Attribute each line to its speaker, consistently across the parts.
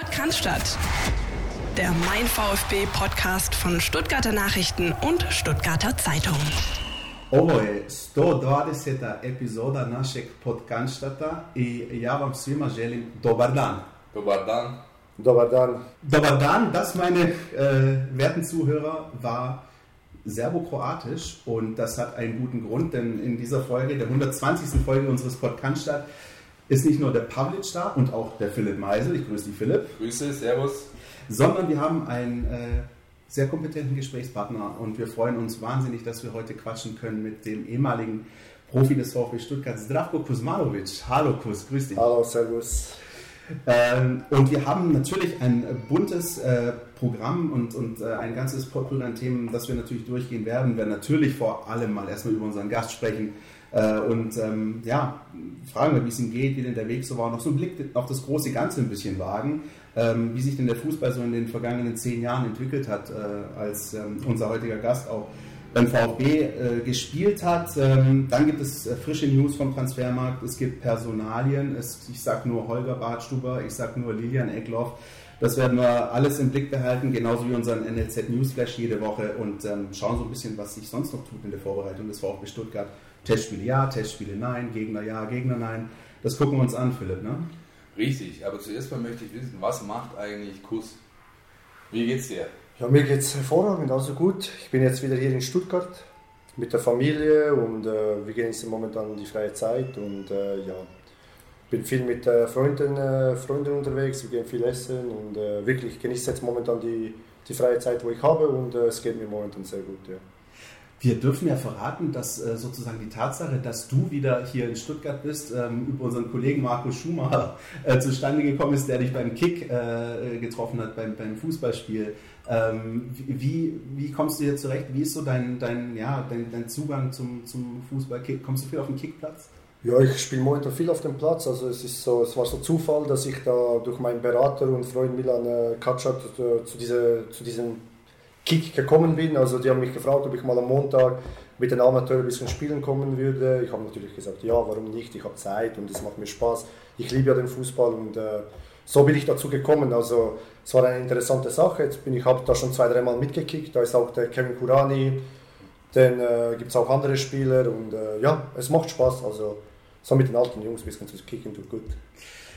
Speaker 1: Podcast der Mein VfB Podcast von Stuttgarter Nachrichten und Stuttgarter Zeitung.
Speaker 2: Ovo je 120. epizoda našeg podcastata i ja vam svima želim dobar dan.
Speaker 3: Dobar dan.
Speaker 4: Dobar dan.
Speaker 2: Dobar dan, das meine äh, werten Zuhörer war serbokroatisch und das hat einen guten Grund, denn in dieser Folge, der 120. Folge unseres Podcasts ist nicht nur der Pavlic da und auch der Philipp Meisel. Ich grüße dich, Philipp.
Speaker 3: Grüße, Servus.
Speaker 2: Sondern wir haben einen äh, sehr kompetenten Gesprächspartner und wir freuen uns wahnsinnig, dass wir heute quatschen können mit dem ehemaligen Profi des VfB Stuttgart, Zdravko Kuzmanovic. Hallo Kuz, grüß dich.
Speaker 4: Hallo, Servus.
Speaker 2: Ähm, und wir haben natürlich ein buntes äh, Programm und, und äh, ein ganzes Potpourri an Themen, das wir natürlich durchgehen werden. Wir werden natürlich vor allem mal erstmal über unseren Gast sprechen, und ähm, ja, fragen wir, wie es ihm geht, wie denn der Weg so war, noch so einen Blick auf das große Ganze ein bisschen wagen, ähm, wie sich denn der Fußball so in den vergangenen zehn Jahren entwickelt hat, äh, als ähm, unser heutiger Gast auch beim VfB äh, gespielt hat. Ähm, dann gibt es äh, frische News vom Transfermarkt, es gibt Personalien, es, ich sage nur Holger Bartstuber, ich sage nur Lilian Eckloff. Das werden wir alles im Blick behalten, genauso wie unseren NLZ Newsflash jede Woche und ähm, schauen so ein bisschen, was sich sonst noch tut in der Vorbereitung des VfB Stuttgart. Testspiele ja, Testspiele nein, Gegner ja, Gegner nein. Das gucken wir uns an, Philipp, ne?
Speaker 3: Richtig, aber zuerst mal möchte ich wissen, was macht eigentlich Kuss? Wie geht's dir?
Speaker 4: Ja, mir geht's hervorragend, also gut. Ich bin jetzt wieder hier in Stuttgart mit der Familie und äh, wir genießen momentan die freie Zeit und äh, ja, bin viel mit äh, Freunden, äh, Freunden unterwegs, wir gehen viel essen und äh, wirklich genieße jetzt momentan die, die freie Zeit, wo ich habe und äh, es geht mir momentan sehr gut. Ja.
Speaker 2: Wir dürfen ja verraten, dass äh, sozusagen die Tatsache, dass du wieder hier in Stuttgart bist, ähm, über unseren Kollegen Marco Schumacher äh, zustande gekommen ist, der dich beim Kick äh, getroffen hat, beim, beim Fußballspiel. Ähm, wie, wie kommst du hier zurecht? Wie ist so dein, dein, ja, dein, dein Zugang zum, zum Fußball? Kommst du viel auf den Kickplatz?
Speaker 4: Ja, ich spiele momentan viel auf dem Platz. Also es, ist so, es war so Zufall, dass ich da durch meinen Berater und Freund Milan Katschat zu, diese, zu diesem Kick gekommen bin. Also die haben mich gefragt, ob ich mal am Montag mit den Amateuren ein bisschen spielen kommen würde. Ich habe natürlich gesagt, ja, warum nicht? Ich habe Zeit und es macht mir Spaß. Ich liebe ja den Fußball und äh, so bin ich dazu gekommen. Also es war eine interessante Sache. Jetzt bin ich habe da schon zwei, dreimal mitgekickt. Da ist auch der Kevin Kurani. Dann äh, gibt es auch andere Spieler und äh, ja, es macht Spaß. Also so mit den alten Jungs ein bisschen zu kicken tut gut.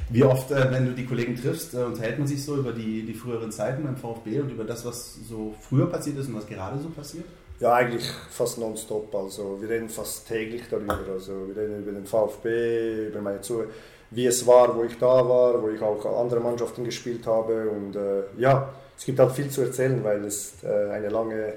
Speaker 2: Wie oft, äh, wenn du die Kollegen triffst, äh, unterhält man sich so über die, die früheren Zeiten beim VfB und über das, was so früher passiert ist und was gerade so passiert?
Speaker 4: Ja, eigentlich fast nonstop. Also wir reden fast täglich darüber. Also wir reden über den VfB, über meine Zuhörer, wie es war, wo ich da war, wo ich auch andere Mannschaften gespielt habe. Und äh, ja, es gibt halt viel zu erzählen, weil es äh, eine lange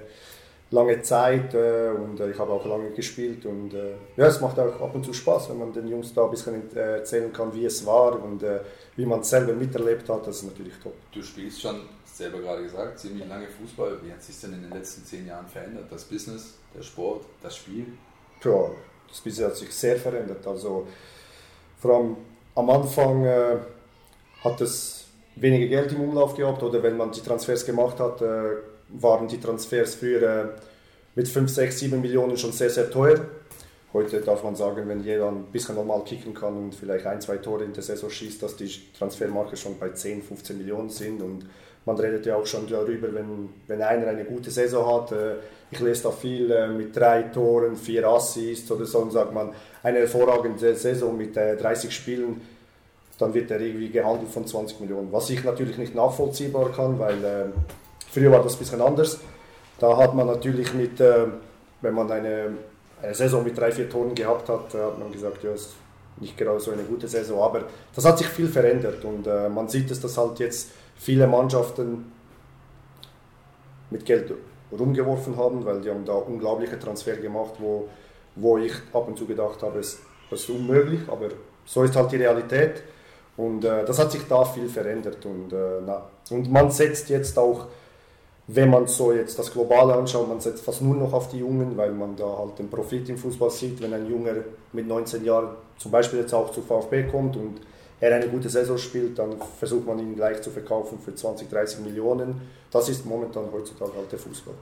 Speaker 4: lange Zeit äh, und äh, ich habe auch lange gespielt und äh, ja, es macht auch ab und zu Spaß, wenn man den Jungs da ein bisschen äh, erzählen kann, wie es war und äh, wie man es selber miterlebt hat, das ist natürlich top.
Speaker 3: Du spielst schon, selber gerade gesagt, ziemlich lange Fußball. Wie hat sich denn in den letzten zehn Jahren verändert? Das Business, der Sport, das Spiel?
Speaker 4: Ja, das Business hat sich sehr verändert. Also vor allem am Anfang äh, hat es weniger Geld im Umlauf gehabt oder wenn man die Transfers gemacht hat, waren die Transfers früher äh, mit 5, 6, 7 Millionen schon sehr, sehr teuer. Heute darf man sagen, wenn jeder ein bisschen normal kicken kann und vielleicht ein, zwei Tore in der Saison schießt, dass die Transfermarke schon bei 10, 15 Millionen sind. Und man redet ja auch schon darüber, wenn, wenn einer eine gute Saison hat. Äh, ich lese da viel äh, mit drei Toren, vier Assists oder so und sagt man, eine hervorragende Saison mit 30 Spielen, dann wird er irgendwie gehandelt von 20 Millionen. Was ich natürlich nicht nachvollziehbar kann, weil Früher war das ein bisschen anders. Da hat man natürlich mit, äh, wenn man eine, eine Saison mit drei, vier Toren gehabt hat, äh, hat man gesagt, ja, ist nicht gerade so eine gute Saison. Aber das hat sich viel verändert und äh, man sieht es, dass halt jetzt viele Mannschaften mit Geld rumgeworfen haben, weil die haben da unglaubliche Transfer gemacht, wo, wo ich ab und zu gedacht habe, das ist unmöglich, aber so ist halt die Realität und äh, das hat sich da viel verändert und, äh, und man setzt jetzt auch wenn man so jetzt das Globale anschaut, man setzt fast nur noch auf die Jungen, weil man da halt den Profit im Fußball sieht, wenn ein Junger mit 19 Jahren zum Beispiel jetzt auch zu VfB kommt und er eine gute Saison spielt, dann versucht man ihn gleich zu verkaufen für 20, 30 Millionen. Das ist momentan heutzutage halt der Fußball.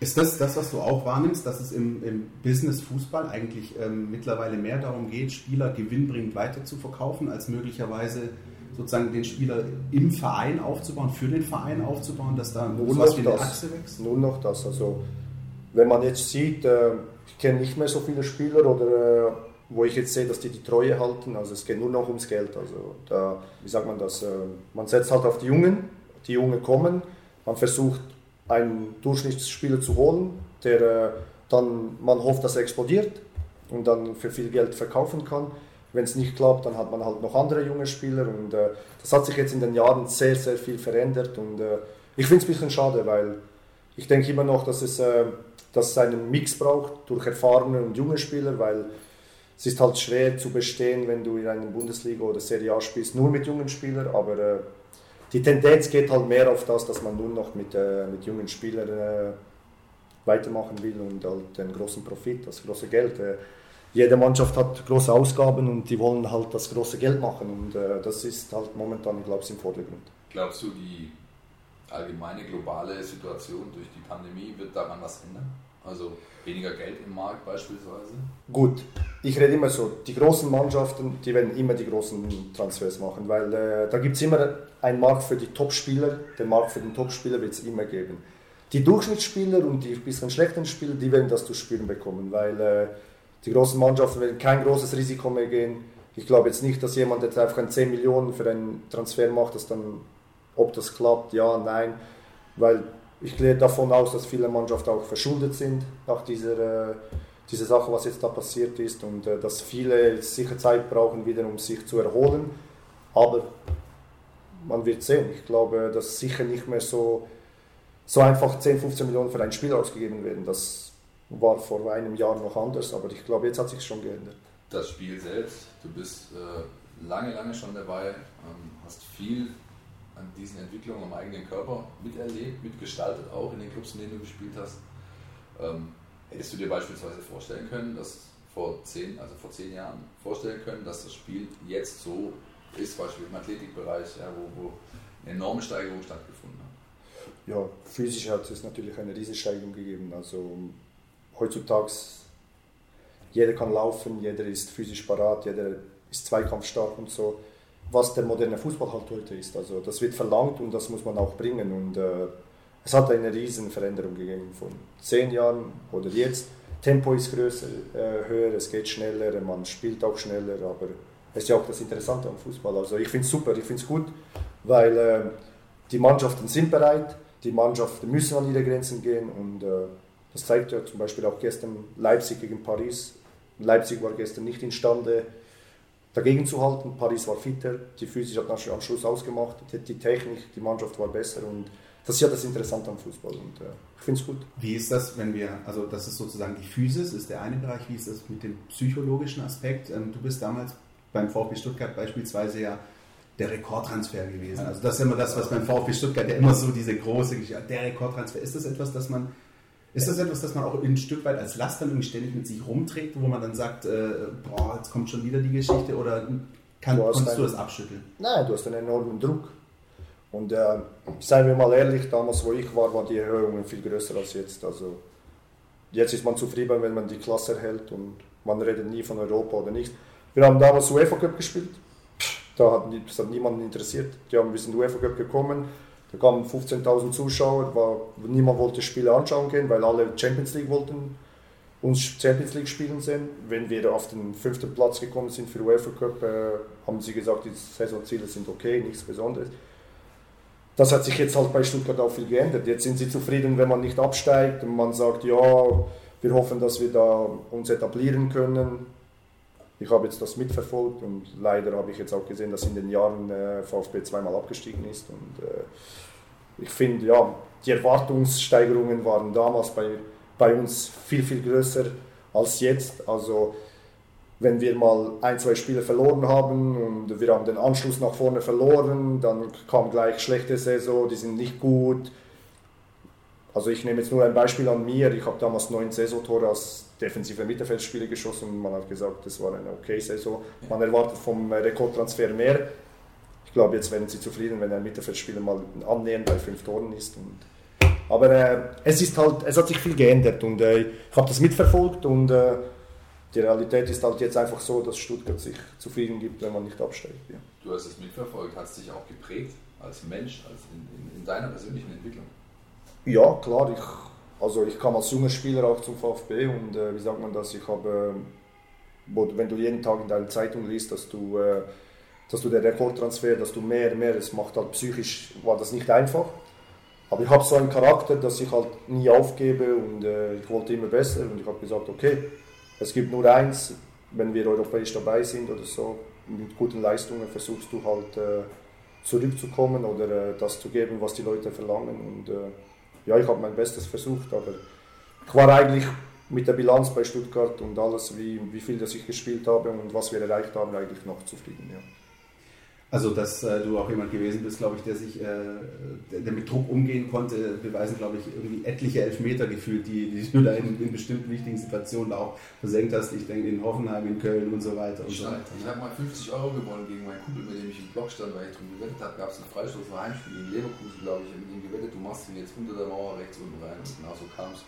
Speaker 2: Ist das das, was du auch wahrnimmst, dass es im, im Business Fußball eigentlich ähm, mittlerweile mehr darum geht, Spieler gewinnbringend weiter zu verkaufen, als möglicherweise sozusagen den Spieler im Verein aufzubauen, für den Verein aufzubauen, dass da
Speaker 4: nur noch das. Achse wächst? Nur noch das. Also wenn man jetzt sieht, äh, ich kenne nicht mehr so viele Spieler oder äh, wo ich jetzt sehe, dass die die Treue halten. Also es geht nur noch ums Geld. Also da, wie sagt man das? Äh, man setzt halt auf die Jungen, die Jungen kommen, man versucht einen Durchschnittsspieler zu holen, der dann man hofft, dass er explodiert und dann für viel Geld verkaufen kann. Wenn es nicht klappt, dann hat man halt noch andere junge Spieler und äh, das hat sich jetzt in den Jahren sehr, sehr viel verändert und äh, ich finde es ein bisschen schade, weil ich denke immer noch, dass es, äh, dass es einen Mix braucht durch erfahrene und junge Spieler, weil es ist halt schwer zu bestehen, wenn du in einer Bundesliga oder Serie A spielst, nur mit jungen Spielern, aber äh, die Tendenz geht halt mehr auf das, dass man nur noch mit, äh, mit jungen Spielern äh, weitermachen will und halt den großen Profit, das große Geld. Jede Mannschaft hat große Ausgaben und die wollen halt das große Geld machen und äh, das ist halt momentan, glaube ich, im Vordergrund.
Speaker 3: Glaubst du, die allgemeine globale Situation durch die Pandemie wird daran was ändern? Also weniger Geld im Markt beispielsweise?
Speaker 4: Gut, ich rede immer so, die großen Mannschaften, die werden immer die großen Transfers machen, weil äh, da gibt es immer einen Markt für die Top-Spieler, den Markt für den Top-Spieler wird es immer geben. Die Durchschnittsspieler und die bisschen schlechten Spieler, die werden das zu spüren bekommen, weil äh, die großen Mannschaften werden kein großes Risiko mehr gehen. Ich glaube jetzt nicht, dass jemand jetzt einfach 10 Millionen für einen Transfer macht, dass dann, ob das klappt, ja, nein, weil ich gehe davon aus, dass viele Mannschaften auch verschuldet sind nach dieser, äh, dieser Sache, was jetzt da passiert ist und äh, dass viele sicher Zeit brauchen, wieder um sich zu erholen. Aber man wird sehen. Ich glaube, dass sicher nicht mehr so, so einfach 10, 15 Millionen für ein Spiel ausgegeben werden. Das war vor einem Jahr noch anders, aber ich glaube, jetzt hat sich schon geändert.
Speaker 3: Das Spiel selbst, du bist äh, lange, lange schon dabei, ähm, hast viel an diesen Entwicklungen am eigenen Körper miterlebt, mitgestaltet, auch in den Clubs, in denen du gespielt hast. Ähm, hättest du dir beispielsweise vorstellen können, dass vor zehn, also vor zehn Jahren vorstellen können, dass das Spiel jetzt so ist, beispielsweise im Athletikbereich, ja, wo, wo eine enorme Steigerung stattgefunden hat?
Speaker 4: Ja, physisch hat es natürlich eine Riesensteigerung gegeben. Also heutzutage jeder kann laufen, jeder ist physisch parat, jeder ist zweikampfstark und so was der moderne Fußball halt heute ist. Also das wird verlangt und das muss man auch bringen. Und äh, es hat eine riesen Veränderung gegeben von zehn Jahren oder jetzt. Tempo ist größer, äh, höher, es geht schneller, man spielt auch schneller, aber es ist ja auch das Interessante am Fußball. Also ich finde es super, ich finde es gut, weil äh, die Mannschaften sind bereit, die Mannschaften müssen an ihre Grenzen gehen und äh, das zeigt ja zum Beispiel auch gestern Leipzig gegen Paris. Leipzig war gestern nicht imstande, dagegen zu halten. Paris war fitter, die Physis hat am Schluss ausgemacht, die Technik, die Mannschaft war besser und das ist ja das Interessante am Fußball und äh, ich finde es gut.
Speaker 2: Wie ist das, wenn wir, also das ist sozusagen die Physis, ist der eine Bereich, wie ist das mit dem psychologischen Aspekt? Ähm, du bist damals beim VfB Stuttgart beispielsweise ja der Rekordtransfer gewesen. Also das ist immer das, was beim VfB Stuttgart ja immer so diese große Geschichte, der Rekordtransfer. Ist das etwas, das man ist das etwas, das man auch ein Stück weit als Last dann irgendwie ständig mit sich rumträgt, wo man dann sagt, äh, boah, jetzt kommt schon wieder die Geschichte oder kann, du konntest einen, du das abschütteln?
Speaker 4: Nein, du hast einen enormen Druck. Und äh, seien wir mal ehrlich, damals wo ich war, war die Erhöhung viel größer als jetzt. Also jetzt ist man zufrieden, wenn man die Klasse erhält und man redet nie von Europa oder nicht. Wir haben damals UEFA Cup gespielt. Da hat, das hat niemanden interessiert. Die haben, wir sind UEFA Cup gekommen, da kamen 15.000 Zuschauer, war, niemand wollte Spiele anschauen gehen, weil alle Champions League wollten uns Champions League spielen sehen. Wenn wir auf den fünften Platz gekommen sind für UEFA Cup, äh, haben sie gesagt, die Saisonziele sind okay, nichts Besonderes. Das hat sich jetzt halt bei Stuttgart auch viel geändert. Jetzt sind sie zufrieden, wenn man nicht absteigt und man sagt, ja, wir hoffen, dass wir da uns etablieren können. Ich habe jetzt das mitverfolgt und leider habe ich jetzt auch gesehen, dass in den Jahren äh, VfB zweimal abgestiegen ist. Und äh, ich finde, ja, die Erwartungssteigerungen waren damals bei, bei uns viel, viel größer als jetzt. Also wenn wir mal ein, zwei Spiele verloren haben und wir haben den Anschluss nach vorne verloren, dann kam gleich schlechte Saison, die sind nicht gut. Also ich nehme jetzt nur ein Beispiel an mir. Ich habe damals neun Saisontore als defensiver Mittelfeldspieler geschossen und man hat gesagt, das war eine okay Saison. Man erwartet vom Rekordtransfer mehr glaube, jetzt werden sie zufrieden, wenn ein Mittelfeldspieler mal annähernd bei fünf Toren ist. Und, aber äh, es ist halt, es hat sich viel geändert und äh, ich habe das mitverfolgt und äh, die Realität ist halt jetzt einfach so, dass Stuttgart sich zufrieden gibt, wenn man nicht absteigt. Ja.
Speaker 3: Du hast es mitverfolgt, hast dich auch geprägt als Mensch, als in, in, in deiner persönlichen Entwicklung?
Speaker 4: Ja, klar. Ich, also ich kam als junger Spieler auch zum VfB und äh, wie sagt man das? Ich habe, äh, wenn du jeden Tag in deiner Zeitung liest, dass du, äh, dass du der Rekordtransfer, dass du mehr, mehr, es macht halt psychisch, war das nicht einfach. Aber ich habe so einen Charakter, dass ich halt nie aufgebe und äh, ich wollte immer besser und ich habe gesagt, okay, es gibt nur eins, wenn wir europäisch dabei sind oder so, mit guten Leistungen versuchst du halt äh, zurückzukommen oder äh, das zu geben, was die Leute verlangen. Und äh, ja, ich habe mein Bestes versucht, aber ich war eigentlich mit der Bilanz bei Stuttgart und alles, wie, wie viel das ich gespielt habe und was wir erreicht haben, eigentlich noch zufrieden. Ja.
Speaker 2: Also, dass äh, du auch jemand gewesen bist, glaube ich, der sich, äh, der, der, mit Druck umgehen konnte, beweisen, glaube ich, irgendwie etliche Elfmeter gefühlt, die, die du da in, in, bestimmten wichtigen Situationen da auch versenkt hast. Ich denke in Hoffenheim, in Köln und so weiter. Und
Speaker 3: ich
Speaker 2: so
Speaker 3: weiter. ich habe mal 50 Euro gewonnen gegen meinen Kumpel, mit dem ich im Block stand, weil ich drum gewettet habe. Gab es einen Freistoß für Heimspiel in Leverkusen, glaube ich. Ich habe mit ihm gewettet, du machst ihn jetzt unter der Mauer rechts unten rein. Und genau so kam es.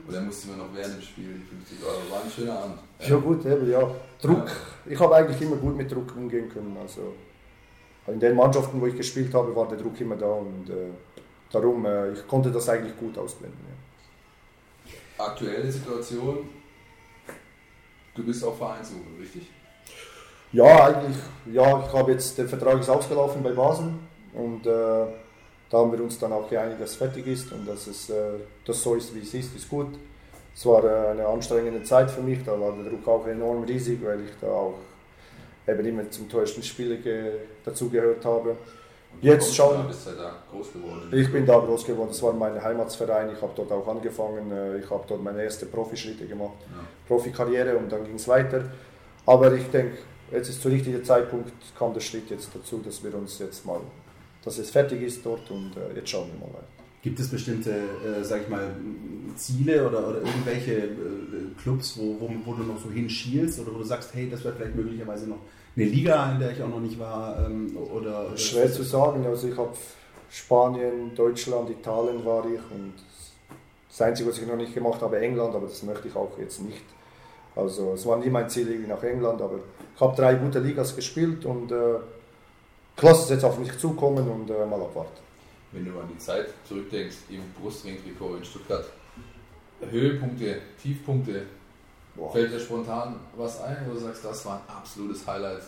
Speaker 3: Und dann musste mir noch während dem Spiel die 50 Euro. War ein schöner Abend.
Speaker 4: Ja, gut, eben, ja. Druck. Ja. Ich habe eigentlich immer gut mit Druck umgehen können. Also in den Mannschaften, wo ich gespielt habe, war der Druck immer da und äh, darum, äh, ich konnte das eigentlich gut ausblenden.
Speaker 3: Ja. Aktuelle Situation, du bist auf Vereinssuche, richtig?
Speaker 4: Ja, eigentlich, ja, ich habe jetzt, der Vertrag ist ausgelaufen bei Basel und äh, da haben wir uns dann auch geeinigt, dass es fertig ist und dass es äh, das so ist, wie es ist, ist gut. Es war äh, eine anstrengende Zeit für mich, da war der Druck auch enorm riesig, weil ich da auch eben immer zum teuersten Spieler dazugehört habe. Jetzt schauen. Ich bin da groß geworden. Das war mein Heimatsverein. Ich habe dort auch angefangen. Äh, ich habe dort meine ersten Profischritte gemacht, ja. Profikarriere und dann ging es weiter. Aber ich denke, jetzt ist zu richtiger Zeitpunkt kam der Schritt jetzt dazu, dass wir uns jetzt mal, dass es fertig ist dort und äh, jetzt schauen wir mal weiter.
Speaker 2: Gibt es bestimmte, äh, sag ich mal, Ziele oder, oder irgendwelche äh, Clubs, wo, wo, wo, du noch so hinschielst oder wo du sagst, hey, das wäre vielleicht möglicherweise noch eine Liga, in der ich auch noch nicht war? Ähm, oder, oder
Speaker 4: Schwer zu sagen. Also ich habe Spanien, Deutschland, Italien war ich und das Einzige, was ich noch nicht gemacht habe, England, aber das möchte ich auch jetzt nicht. Also es war nie mein Ziel, irgendwie nach England, aber ich habe drei gute Ligas gespielt und äh, lasse es jetzt auf mich zukommen und äh, mal abwarten
Speaker 3: wenn du an die Zeit zurückdenkst im Brustring-Trikot in Stuttgart. Höhepunkte, Tiefpunkte, Boah. fällt dir spontan was ein, wo du sagst, das war ein absolutes Highlight?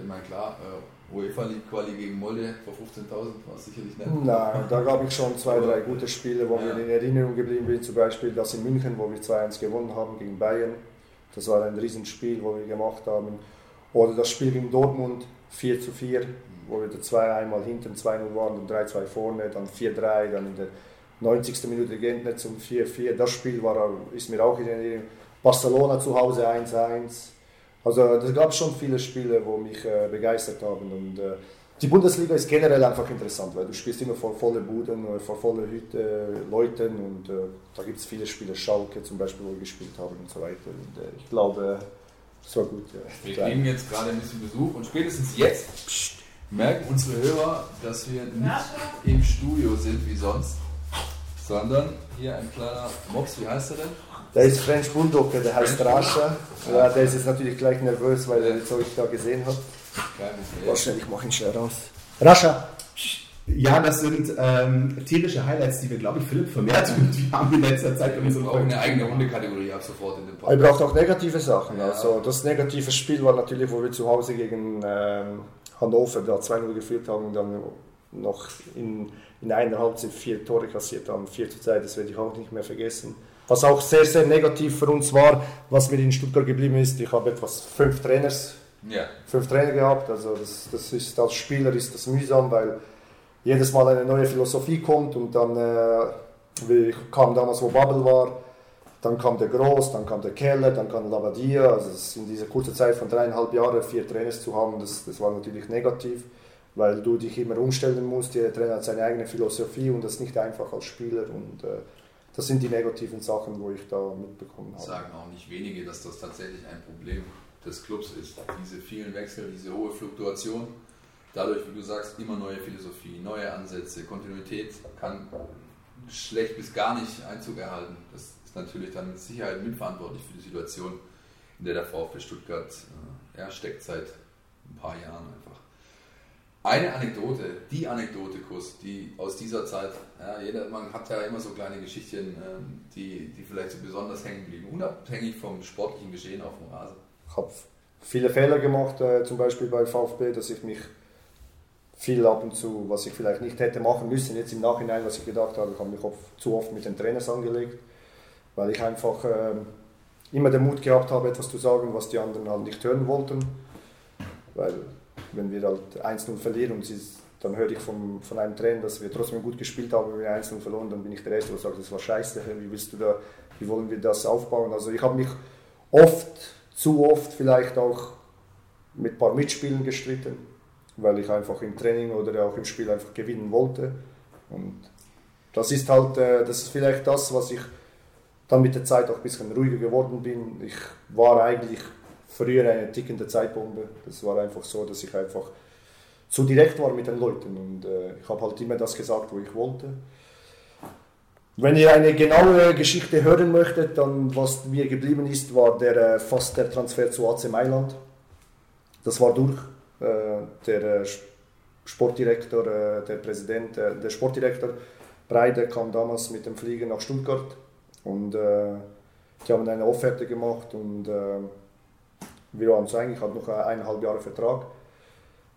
Speaker 3: Ich meine, klar, äh, UEFA League Quali gegen Molde vor 15.000 war es sicherlich nicht.
Speaker 4: Nein, da gab ich schon zwei, drei gute Spiele, wo ja. mir in Erinnerung geblieben bin. Zum Beispiel das in München, wo wir 2-1 gewonnen haben gegen Bayern. Das war ein Riesenspiel, wo wir gemacht haben. Oder das Spiel gegen Dortmund 4 zu 4 wo wir 2 einmal hinten 2-0 waren und 3-2 vorne, dann 4-3, dann in der 90. Minute Gentner zum 4-4. Das Spiel war, ist mir auch in Erinnerung. Barcelona zu Hause 1-1. Also da gab es schon viele Spiele, wo mich äh, begeistert haben. Und, äh, die Bundesliga ist generell einfach interessant, weil du spielst immer vor volle Buden, vor volle Hütte, äh, Leuten und äh, da gibt es viele Spiele, Schalke zum Beispiel, wo wir gespielt haben und so weiter. Und, äh, ich glaube, es war gut. Ja.
Speaker 3: Wir kriegen jetzt gerade ein bisschen Besuch und spätestens jetzt pst, merken unsere Hörer, dass wir nicht im Studio sind wie sonst, sondern hier ein kleiner Mops, wie heißt er denn?
Speaker 4: Der ist French Bulldog, der heißt Rascha. Ja, der ist jetzt natürlich gleich nervös, weil er jetzt euch da gesehen hat. War schnell, ich mache ihn schnell raus. Rascha!
Speaker 2: Ja, das sind ähm, tierische Highlights, die wir, glaube ich, Philipp vermehrt wir haben in letzter Zeit.
Speaker 3: Wir brauchen auch eine eigene Hundekategorie ab sofort in dem
Speaker 4: Podcast. Er braucht auch negative Sachen. Ja. Also das negative Spiel war natürlich, wo wir zu Hause gegen ähm, Hannover da 2-0 geführt haben und dann noch in, in einer Halbzeit vier Tore kassiert haben, vier zur Zeit, das werde ich auch nicht mehr vergessen. Was auch sehr, sehr negativ für uns war, was mir in Stuttgart geblieben ist, ich habe etwas fünf Trainers, ja. fünf Trainer gehabt, also das, das ist als Spieler ist das mühsam, weil jedes Mal eine neue Philosophie kommt und dann äh, kam damals, wo Bubble war, dann kam der Groß, dann kam der Keller, dann kam Labadia. Also in dieser kurzen Zeit von dreieinhalb Jahren vier Trainers zu haben, das, das war natürlich negativ, weil du dich immer umstellen musst. Jeder Trainer hat seine eigene Philosophie und das ist nicht einfach als Spieler. Und äh, das sind die negativen Sachen, wo ich da mitbekommen habe.
Speaker 3: Sagen auch nicht wenige, dass das tatsächlich ein Problem des Clubs ist. Diese vielen Wechsel, diese hohe Fluktuation. Dadurch, wie du sagst, immer neue Philosophie, neue Ansätze, Kontinuität kann schlecht bis gar nicht Einzug erhalten. Das natürlich dann mit Sicherheit mitverantwortlich für die Situation, in der der VfB Stuttgart äh, ja, steckt seit ein paar Jahren einfach. Eine Anekdote, die Anekdote, Kuss, die aus dieser Zeit, ja, jeder, man hat ja immer so kleine Geschichten, ähm, die, die vielleicht so besonders hängen blieben, unabhängig vom sportlichen Geschehen auf dem Rasen.
Speaker 4: Ich habe viele Fehler gemacht, äh, zum Beispiel bei VfB, dass ich mich viel ab und zu, was ich vielleicht nicht hätte machen müssen, jetzt im Nachhinein, was ich gedacht habe, ich habe mich oft, zu oft mit den Trainers angelegt, weil ich einfach äh, immer den Mut gehabt habe, etwas zu sagen, was die anderen halt nicht hören wollten. Weil wenn wir halt 1-0 verlieren und sie, dann höre ich vom, von einem Trainer, dass wir trotzdem gut gespielt haben, wenn wir 1-0 verloren, dann bin ich der Erste, der sagt, das war scheiße, wie willst du da, wie wollen wir das aufbauen? Also ich habe mich oft, zu oft vielleicht auch mit ein paar Mitspielen gestritten, weil ich einfach im Training oder auch im Spiel einfach gewinnen wollte. Und das ist halt, äh, das ist vielleicht das, was ich dann mit der Zeit auch ein bisschen ruhiger geworden bin. Ich war eigentlich früher eine tickende Zeitbombe. Das war einfach so, dass ich einfach zu direkt war mit den Leuten und äh, ich habe halt immer das gesagt, wo ich wollte. Wenn ihr eine genaue Geschichte hören möchtet, dann was mir geblieben ist, war der, äh, fast der Transfer zu AC Mailand. Das war durch. Äh, der äh, Sportdirektor, äh, der Präsident, äh, der Sportdirektor Breide kam damals mit dem Flieger nach Stuttgart und äh, die haben eine Offerte gemacht und äh, wir waren so eigentlich, hat noch eineinhalb Jahre Vertrag.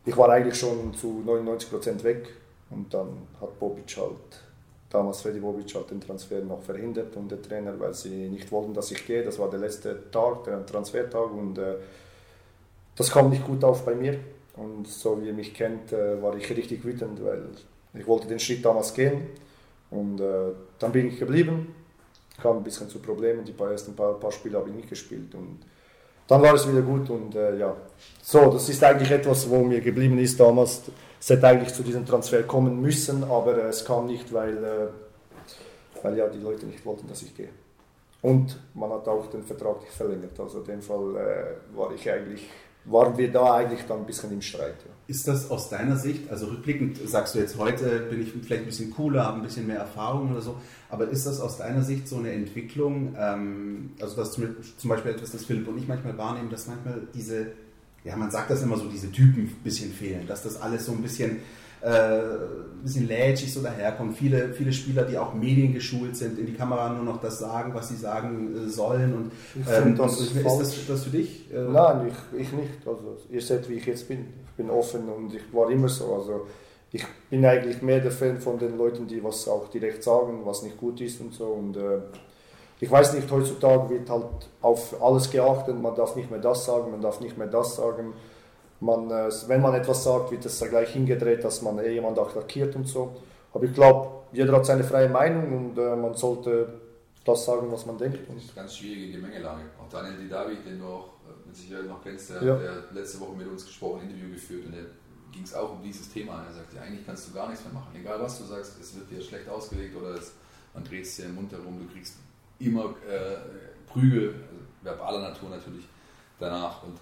Speaker 4: Ich war eigentlich schon zu 99% weg und dann hat Bobic halt, damals Freddy Bobic halt den Transfer noch verhindert und der Trainer, weil sie nicht wollten, dass ich gehe. Das war der letzte Tag, der Transfertag und äh, das kam nicht gut auf bei mir. Und so wie ihr mich kennt, äh, war ich richtig wütend, weil ich wollte den Schritt damals gehen und äh, dann bin ich geblieben kam ein bisschen zu Problemen. Die ersten paar, paar Spiele habe ich nicht gespielt. Und dann war es wieder gut. Und äh, ja, so, das ist eigentlich etwas, wo mir geblieben ist damals. Es hätte eigentlich zu diesem Transfer kommen müssen, aber äh, es kam nicht, weil, äh, weil ja die Leute nicht wollten, dass ich gehe. Und man hat auch den Vertrag nicht verlängert. Also in dem Fall äh, war ich eigentlich waren wir da eigentlich dann ein bisschen im Streit. Ja.
Speaker 2: Ist das aus deiner Sicht, also rückblickend sagst du jetzt heute, bin ich vielleicht ein bisschen cooler, habe ein bisschen mehr Erfahrung oder so, aber ist das aus deiner Sicht so eine Entwicklung, ähm, also das zum, Beispiel etwas, das Philipp und ich manchmal wahrnehmen, dass manchmal diese, ja man sagt das immer so, diese Typen ein bisschen fehlen, dass das alles so ein bisschen ein bisschen lätschig so daherkommt. Viele, viele Spieler, die auch mediengeschult sind, in die Kamera nur noch das sagen, was sie sagen äh, sollen. Und,
Speaker 4: ähm, das ist
Speaker 2: das, das für dich?
Speaker 4: Äh, Nein, ich, ich nicht. Also, ihr seht, wie ich jetzt bin. Ich bin offen und ich war immer so. Also, ich bin eigentlich mehr der Fan von den Leuten, die was auch direkt sagen, was nicht gut ist und so. Und, äh, ich weiß nicht, heutzutage wird halt auf alles geachtet. Man darf nicht mehr das sagen, man darf nicht mehr das sagen man, äh, wenn man etwas sagt, wird es gleich hingedreht, dass man eh jemand attackiert und so. Aber ich glaube, jeder hat seine freie Meinung und äh, man sollte das sagen, was man denkt.
Speaker 3: Das ist eine ganz schwierige Gemengelage. Auch Daniel Didavi, den du auch äh, mit Sicherheit noch kennst, der, ja. der letzte Woche mit uns gesprochen, ein Interview geführt und der ging es auch um dieses Thema. Er sagte, eigentlich kannst du gar nichts mehr machen. Egal was du sagst, es wird dir schlecht ausgelegt oder es, man dreht es dir im Mund herum, du kriegst immer äh, Prügel, also verbaler Natur natürlich, danach. Und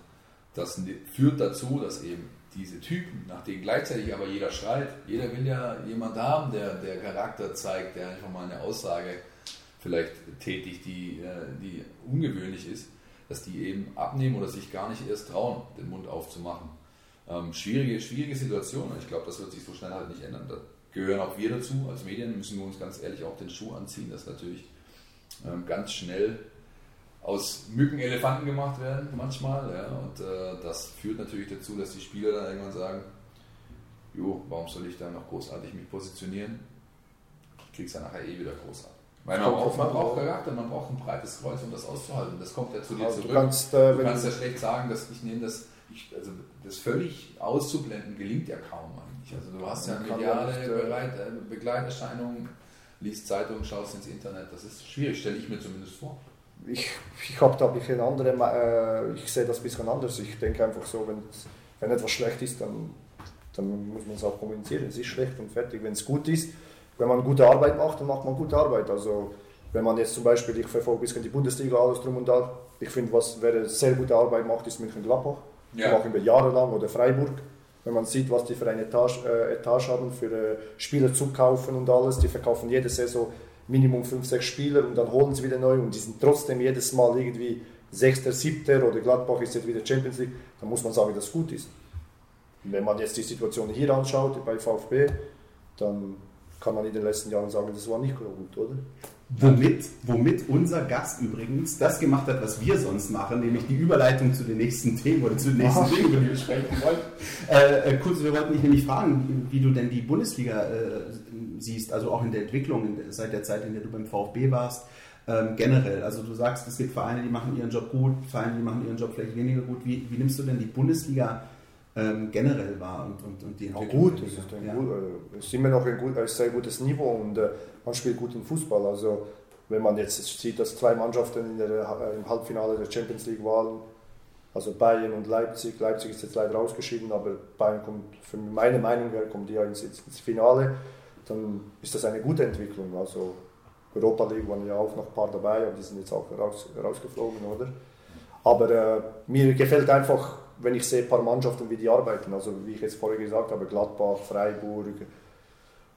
Speaker 3: das führt dazu, dass eben diese Typen, nach denen gleichzeitig aber jeder schreit, jeder will ja jemand haben, der, der Charakter zeigt, der einfach mal eine Aussage vielleicht tätigt, die, äh, die ungewöhnlich ist, dass die eben abnehmen oder sich gar nicht erst trauen, den Mund aufzumachen. Ähm, schwierige, schwierige Situation ich glaube, das wird sich so schnell halt nicht ändern. Da gehören auch wir dazu, als Medien müssen wir uns ganz ehrlich auch den Schuh anziehen, dass natürlich ähm, ganz schnell aus Mücken Elefanten gemacht werden manchmal. Ja, und äh, das führt natürlich dazu, dass die Spieler dann irgendwann sagen, jo, warum soll ich da noch großartig mich positionieren? Ich krieg's ja nachher eh wieder großartig. Weil man braucht, man braucht Charakter, man braucht ein breites Kreuz, um das auszuhalten. Das kommt ja zu dir zurück. Du kannst, äh, du kannst ja schlecht sagen, dass ich nehme das, ich, also das völlig auszublenden gelingt ja kaum eigentlich. Also du hast ja mediale nicht, äh, Begleiterscheinungen, liest Zeitungen, schaust ins Internet, das ist schwierig, stelle ich mir zumindest vor
Speaker 4: ich, ich habe da ein bisschen andere, äh, ich sehe das ein bisschen anders. Ich denke einfach so, wenn, wenn etwas schlecht ist, dann, dann muss man es auch kommunizieren. Es ist schlecht und fertig. Wenn es gut ist, wenn man gute Arbeit macht, dann macht man gute Arbeit. Also wenn man jetzt zum Beispiel, ich verfolge ein bisschen die Bundesliga, alles drum und da, ich finde, was wer sehr gute Arbeit macht, ist München-Gladbach. Ja. machen wir jahrelang oder Freiburg. Wenn man sieht, was die für eine Etage, äh, Etage haben, für äh, Spieler zu kaufen und alles, die verkaufen jede Saison Minimum 5, 6 Spieler und dann holen sie wieder neu und die sind trotzdem jedes Mal irgendwie Sechster, Siebter oder Gladbach ist jetzt wieder Champions League, dann muss man sagen, dass es gut ist. Und wenn man jetzt die Situation hier anschaut, bei VfB, dann kann man in den letzten Jahren sagen, das war nicht gut, oder?
Speaker 2: Womit, womit unser Gast übrigens das gemacht hat, was wir sonst machen, nämlich die Überleitung zu den nächsten Themen oder zu den nächsten Dingen, über die wir sprechen wollen. Äh, äh, kurz, wir wollten dich nämlich fragen, wie du denn die Bundesliga äh, siehst, also auch in der Entwicklung seit der Zeit, in der du beim VfB warst, ähm, generell. Also du sagst, es gibt Vereine, die machen ihren Job gut, Vereine, die machen ihren Job vielleicht weniger gut. Wie, wie nimmst du denn die Bundesliga ähm, generell wahr und, und, und die
Speaker 4: Entwicklung? Gut, es ist, ja. gut, äh, ist immer noch ein, gut, ein sehr gutes Niveau und äh, man spielt guten Fußball. Also wenn man jetzt sieht, dass zwei Mannschaften der, äh, im Halbfinale der Champions League waren, also Bayern und Leipzig. Leipzig ist jetzt leider ausgeschieden, aber Bayern kommt, für meine Meinung her, kommt ja ins, ins Finale. Dann ist das eine gute Entwicklung. Also Europa League waren ja auch noch ein paar dabei, aber die sind jetzt auch raus, rausgeflogen, oder? Aber äh, mir gefällt einfach, wenn ich sehe, ein paar Mannschaften, wie die arbeiten. Also wie ich jetzt vorher gesagt habe, Gladbach, Freiburg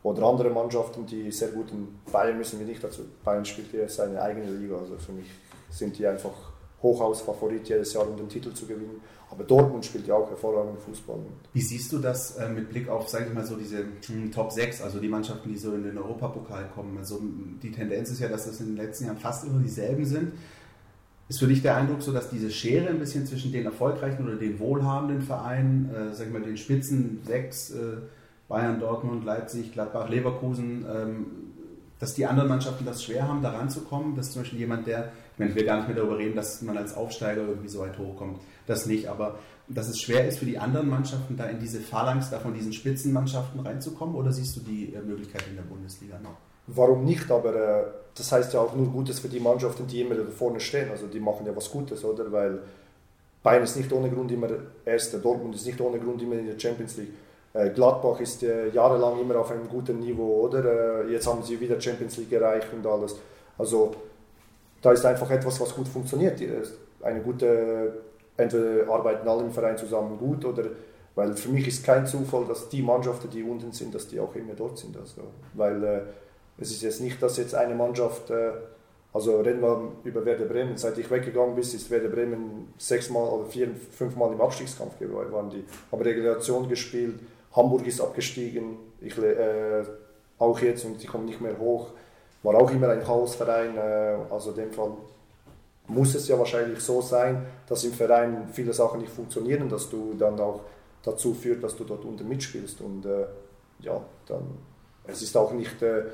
Speaker 4: oder andere Mannschaften, die sehr gut in Bayern müssen wir nicht dazu. Bayern spielt ja seine eigene Liga. Also für mich sind die einfach hochaus Favorit jedes Jahr, um den Titel zu gewinnen. Aber Dortmund spielt ja auch hervorragenden Fußball.
Speaker 2: Wie siehst du das äh, mit Blick auf, sage ich mal so, diese hm, Top 6, also die Mannschaften, die so in den Europapokal kommen? Also die Tendenz ist ja, dass das in den letzten Jahren fast immer dieselben sind. Ist für dich der Eindruck so, dass diese Schere ein bisschen zwischen den erfolgreichen oder den wohlhabenden Vereinen, äh, sag ich mal, den Spitzen 6, äh, Bayern, Dortmund, Leipzig, Gladbach, Leverkusen, ähm, dass die anderen Mannschaften das schwer haben, da ranzukommen? Dass zum Beispiel jemand, der, ich meine, ich will gar nicht mehr darüber reden, dass man als Aufsteiger irgendwie so weit hochkommt das nicht, aber dass es schwer ist für die anderen Mannschaften, da in diese Phalanx da von diesen Spitzenmannschaften reinzukommen oder siehst du die äh, Möglichkeit in der Bundesliga noch?
Speaker 4: Warum nicht, aber äh, das heißt ja auch nur Gutes für die Mannschaften, die immer da vorne stehen. Also die machen ja was Gutes, oder? Weil Bayern ist nicht ohne Grund immer Erster, Dortmund ist nicht ohne Grund immer in der Champions League. Äh, Gladbach ist äh, jahrelang immer auf einem guten Niveau, oder? Äh, jetzt haben sie wieder Champions League erreicht und alles. Also da ist einfach etwas, was gut funktioniert. Eine gute entweder arbeiten alle im Verein zusammen gut oder weil für mich ist kein Zufall, dass die Mannschaften, die unten sind, dass die auch immer dort sind. Also, weil äh, es ist jetzt nicht, dass jetzt eine Mannschaft, äh, also reden wir über Werder Bremen, seit ich weggegangen bin, ist Werder Bremen sechsmal oder vier, fünfmal im Abstiegskampf waren die, haben Relegation gespielt, Hamburg ist abgestiegen, ich, äh, auch jetzt und die kommen nicht mehr hoch, war auch immer ein Chaosverein, äh, also in dem Fall muss es ja wahrscheinlich so sein, dass im Verein viele Sachen nicht funktionieren, dass du dann auch dazu führt, dass du dort unten mitspielst. Und äh, ja, dann, es ist auch nicht, äh,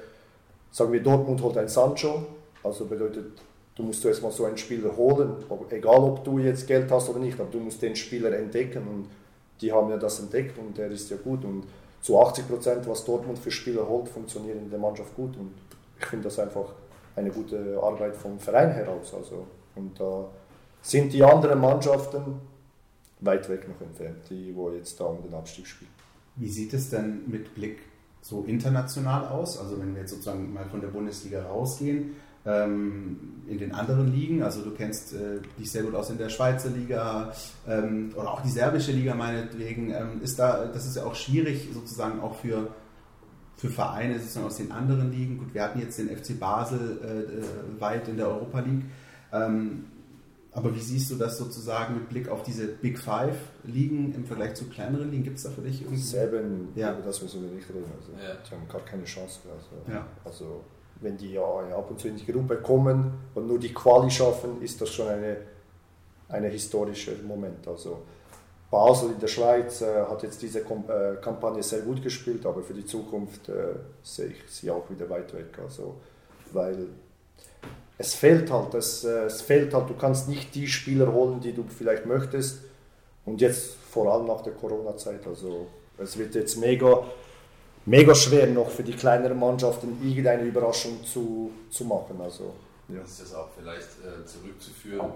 Speaker 4: sagen wir, Dortmund holt ein Sancho, also bedeutet, du musst zuerst mal so einen Spieler holen, egal ob du jetzt Geld hast oder nicht, aber du musst den Spieler entdecken und die haben ja das entdeckt und der ist ja gut und zu 80 Prozent, was Dortmund für Spieler holt, funktioniert in der Mannschaft gut und ich finde das einfach eine gute Arbeit vom Verein heraus. Also und da sind die anderen Mannschaften weit weg noch entfernt, die wo jetzt da um den Abstieg spielen.
Speaker 2: Wie sieht es denn mit Blick so international aus? Also wenn wir jetzt sozusagen mal von der Bundesliga rausgehen, in den anderen Ligen, also du kennst äh, dich sehr gut aus in der Schweizer Liga ähm, oder auch die serbische Liga meinetwegen, ähm, ist da, das ist ja auch schwierig sozusagen auch für, für Vereine sozusagen aus den anderen Ligen. Gut, wir hatten jetzt den FC Basel äh, äh, weit in der Europa League. Ähm, aber wie siehst du das sozusagen mit Blick auf diese Big Five Ligen im Vergleich zu kleineren Ligen? Gibt es da für dich irgendwie?
Speaker 4: Selben, ja. über das müssen wir nicht reden. Also, ja. Die haben gar keine Chance mehr. Also, ja. also wenn die ja ab und zu in die Gruppe kommen und nur die Quali schaffen, ist das schon eine, eine historische Moment. Also Basel in der Schweiz äh, hat jetzt diese Kom äh, Kampagne sehr gut gespielt, aber für die Zukunft äh, sehe ich sie auch wieder weit weg. Also, weil es fehlt halt, es, äh, es fehlt halt, du kannst nicht die Spieler holen, die du vielleicht möchtest. Und jetzt vor allem nach der Corona-Zeit, also es wird jetzt mega, mega schwer noch für die kleineren Mannschaften irgendeine Überraschung zu, zu machen. Also,
Speaker 3: ja. Ist das auch vielleicht äh, zurückzuführen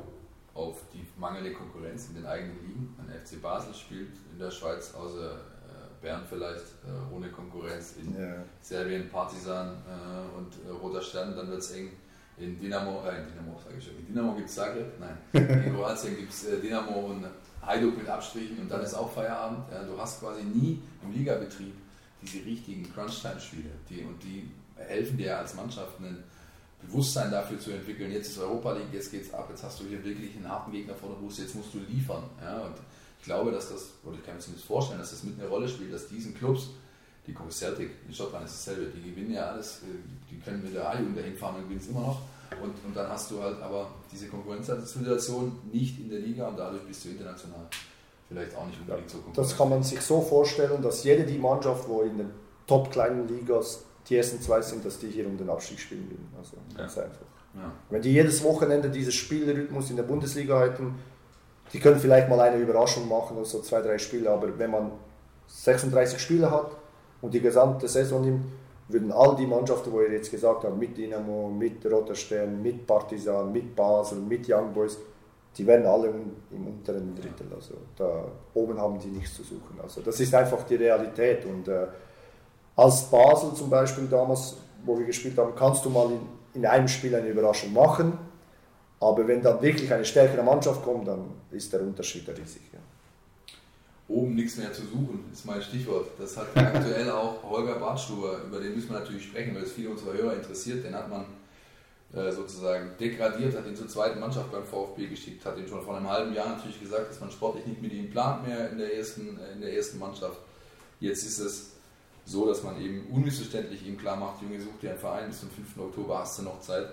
Speaker 3: auf die mangelnde Konkurrenz in den eigenen Ligen? Ein FC Basel spielt in der Schweiz außer äh, Bern vielleicht äh, ohne Konkurrenz in ja. Serbien, Partisan äh, und äh, Roter Stern, dann wird es eng in Dynamo, äh, in Dynamo sage ich schon, in Dynamo gibt es Zagreb, nein, in Kroatien gibt es äh, Dynamo und Hajduk mit Abstrichen und dann ist auch Feierabend. Ja, du hast quasi nie im Ligabetrieb diese richtigen Crunch-Time-Spiele die, und die helfen dir als Mannschaft einen Bewusstsein dafür zu entwickeln. Jetzt ist Europa League, jetzt geht's ab, jetzt hast du hier wirklich einen harten Gegner vor der Brust, jetzt musst du liefern. Ja? Und ich glaube, dass das, oder ich kann mir zumindest vorstellen, dass das mit eine Rolle spielt, dass diesen Clubs, die Celtic in Schottland ist dasselbe, die gewinnen ja alles, äh, die können mit der A-Jugend dahin fahren und gewinnen es immer noch. Und, und dann hast du halt aber diese Konkurrenzsituation nicht in der Liga und dadurch bist du international vielleicht auch nicht unbedingt so
Speaker 4: Das kann man sich so vorstellen, dass jede die Mannschaft, wo in den top kleinen Ligas die ersten zwei sind, dass die hier um den Abstieg spielen würden. Also ganz ja. einfach. Ja. Wenn die jedes Wochenende dieses Spielrhythmus in der Bundesliga hätten, die können vielleicht mal eine Überraschung machen oder so zwei, drei Spiele, aber wenn man 36 Spiele hat und die gesamte Saison nimmt, würden all die Mannschaften, wo ihr jetzt gesagt habt, mit Dynamo, mit Roter Stern, mit Partisan, mit Basel, mit Young Boys, die werden alle im unteren Drittel. Also da oben haben die nichts zu suchen. Also das ist einfach die Realität. Und äh, als Basel zum Beispiel damals, wo wir gespielt haben, kannst du mal in, in einem Spiel eine Überraschung machen. Aber wenn dann wirklich eine stärkere Mannschaft kommt, dann ist der Unterschied riesig. Ja.
Speaker 3: Oben nichts mehr zu suchen, ist mein Stichwort. Das hat aktuell auch Holger Bartstuber, über den müssen wir natürlich sprechen, weil es viele unserer Hörer interessiert. Den hat man sozusagen degradiert, hat ihn zur zweiten Mannschaft beim VfB geschickt, hat ihm schon vor einem halben Jahr natürlich gesagt, dass man sportlich nicht mit ihm plant mehr in der ersten, äh, in der ersten Mannschaft. Jetzt ist es so, dass man eben unmissverständlich ihm klar macht, Junge, such dir einen Verein, bis zum 5. Oktober hast du noch Zeit.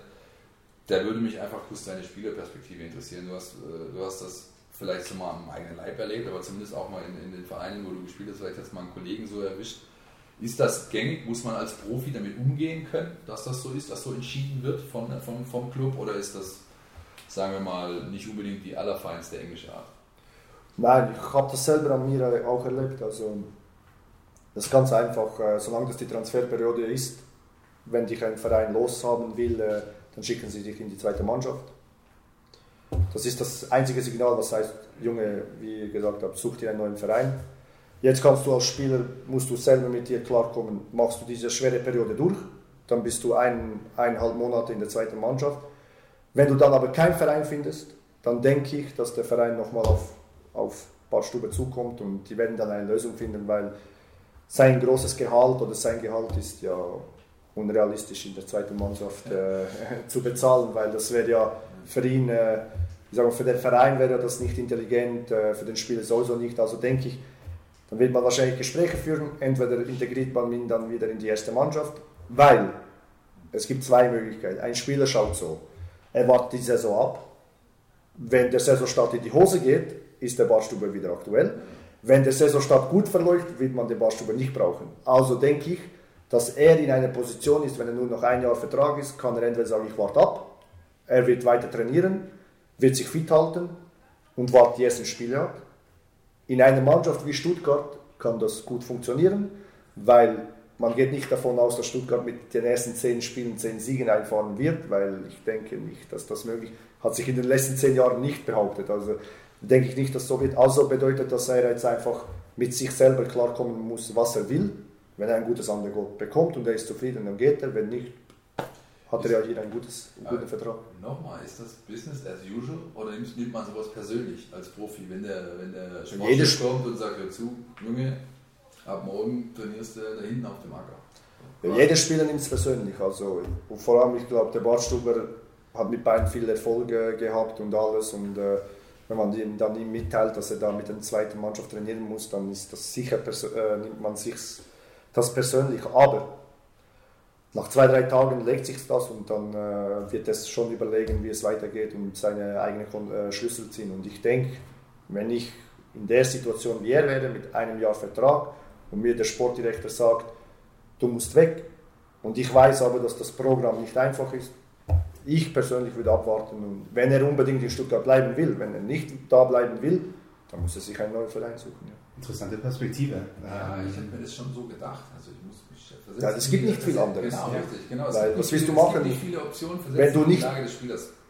Speaker 3: Da würde mich einfach kurz deine Spielerperspektive interessieren. Du hast, äh, du hast das vielleicht so mal am eigenen Leib erlebt, aber zumindest auch mal in, in den Vereinen, wo du gespielt hast, vielleicht hast du mal einen Kollegen so erwischt, ist das gängig? Muss man als Profi damit umgehen können, dass das so ist, dass so entschieden wird von, von, vom Club? Oder ist das, sagen wir mal, nicht unbedingt die allerfeinste englische Art?
Speaker 4: Nein, ich habe das selber an mir auch erlebt. Also, das ist ganz einfach. Äh, solange das die Transferperiode ist, wenn dich ein Verein loshaben will, äh, dann schicken sie dich in die zweite Mannschaft. Das ist das einzige Signal, was heißt, Junge, wie gesagt such dir einen neuen Verein Jetzt kannst du als Spieler, musst du selber mit dir klarkommen, machst du diese schwere Periode durch, dann bist du ein, eineinhalb Monate in der zweiten Mannschaft. Wenn du dann aber keinen Verein findest, dann denke ich, dass der Verein nochmal auf, auf Badstube zukommt und die werden dann eine Lösung finden, weil sein großes Gehalt oder sein Gehalt ist ja unrealistisch in der zweiten Mannschaft äh, zu bezahlen, weil das wäre ja für ihn, äh, ich sage, für den Verein wäre das nicht intelligent, äh, für den Spieler sowieso nicht. Also denke ich, dann wird man wahrscheinlich Gespräche führen, entweder integriert man ihn dann wieder in die erste Mannschaft, weil es gibt zwei Möglichkeiten. Ein Spieler schaut so, er wartet die Saison ab. Wenn der Saisonstart in die Hose geht, ist der Barstube wieder aktuell. Wenn der Saisonstart gut verläuft, wird man den Barstube nicht brauchen. Also denke ich, dass er in einer Position ist, wenn er nur noch ein Jahr Vertrag ist, kann er entweder sagen, ich warte ab, er wird weiter trainieren, wird sich fit halten und wartet die ersten Spiele ab. In einer Mannschaft wie Stuttgart kann das gut funktionieren, weil man geht nicht davon aus, dass Stuttgart mit den ersten zehn Spielen zehn Siegen einfahren wird, weil ich denke nicht, dass das möglich hat sich in den letzten zehn Jahren nicht behauptet. Also denke ich nicht, dass so wird. Also bedeutet, dass er jetzt einfach mit sich selber klarkommen muss, was er will. Wenn er ein gutes Angebot bekommt und er ist zufrieden, dann geht er. Wenn nicht, hat er ja hier einen, gutes, einen guten Vertrag.
Speaker 3: Nochmal, ist das Business as usual oder nimmt, nimmt man sowas persönlich als Profi, wenn der, wenn der
Speaker 4: Sportchef
Speaker 3: kommt und sagt, hör zu, Junge, ab morgen trainierst du da hinten auf dem Acker.
Speaker 4: Ja, jeder Spieler nimmt es persönlich. Also, vor allem, ich glaube, der Bartstuber hat mit beiden viel Erfolge gehabt und alles. Und äh, wenn man ihm dann ihm mitteilt, dass er da mit der zweiten Mannschaft trainieren muss, dann ist das sicher, äh, nimmt man sich das persönlich. Aber nach zwei, drei Tagen legt sich das und dann äh, wird es schon überlegen, wie es weitergeht und seine eigenen äh, Schlüssel ziehen. Und ich denke, wenn ich in der Situation wie er wäre, mit einem Jahr Vertrag und mir der Sportdirektor sagt, du musst weg, und ich weiß aber, dass das Programm nicht einfach ist, ich persönlich würde abwarten und wenn er unbedingt in Stuttgart bleiben will, wenn er nicht da bleiben will, dann muss er sich einen neuen Verein suchen. Ja.
Speaker 2: Interessante Perspektive.
Speaker 3: Ja, ich habe mir das schon so gedacht. Also ich muss
Speaker 4: ja, es gibt nicht viel anderes.
Speaker 3: Genau, richtig. Genau.
Speaker 4: Weil, was willst du machen?
Speaker 3: nicht viele Optionen
Speaker 4: wenn du nicht,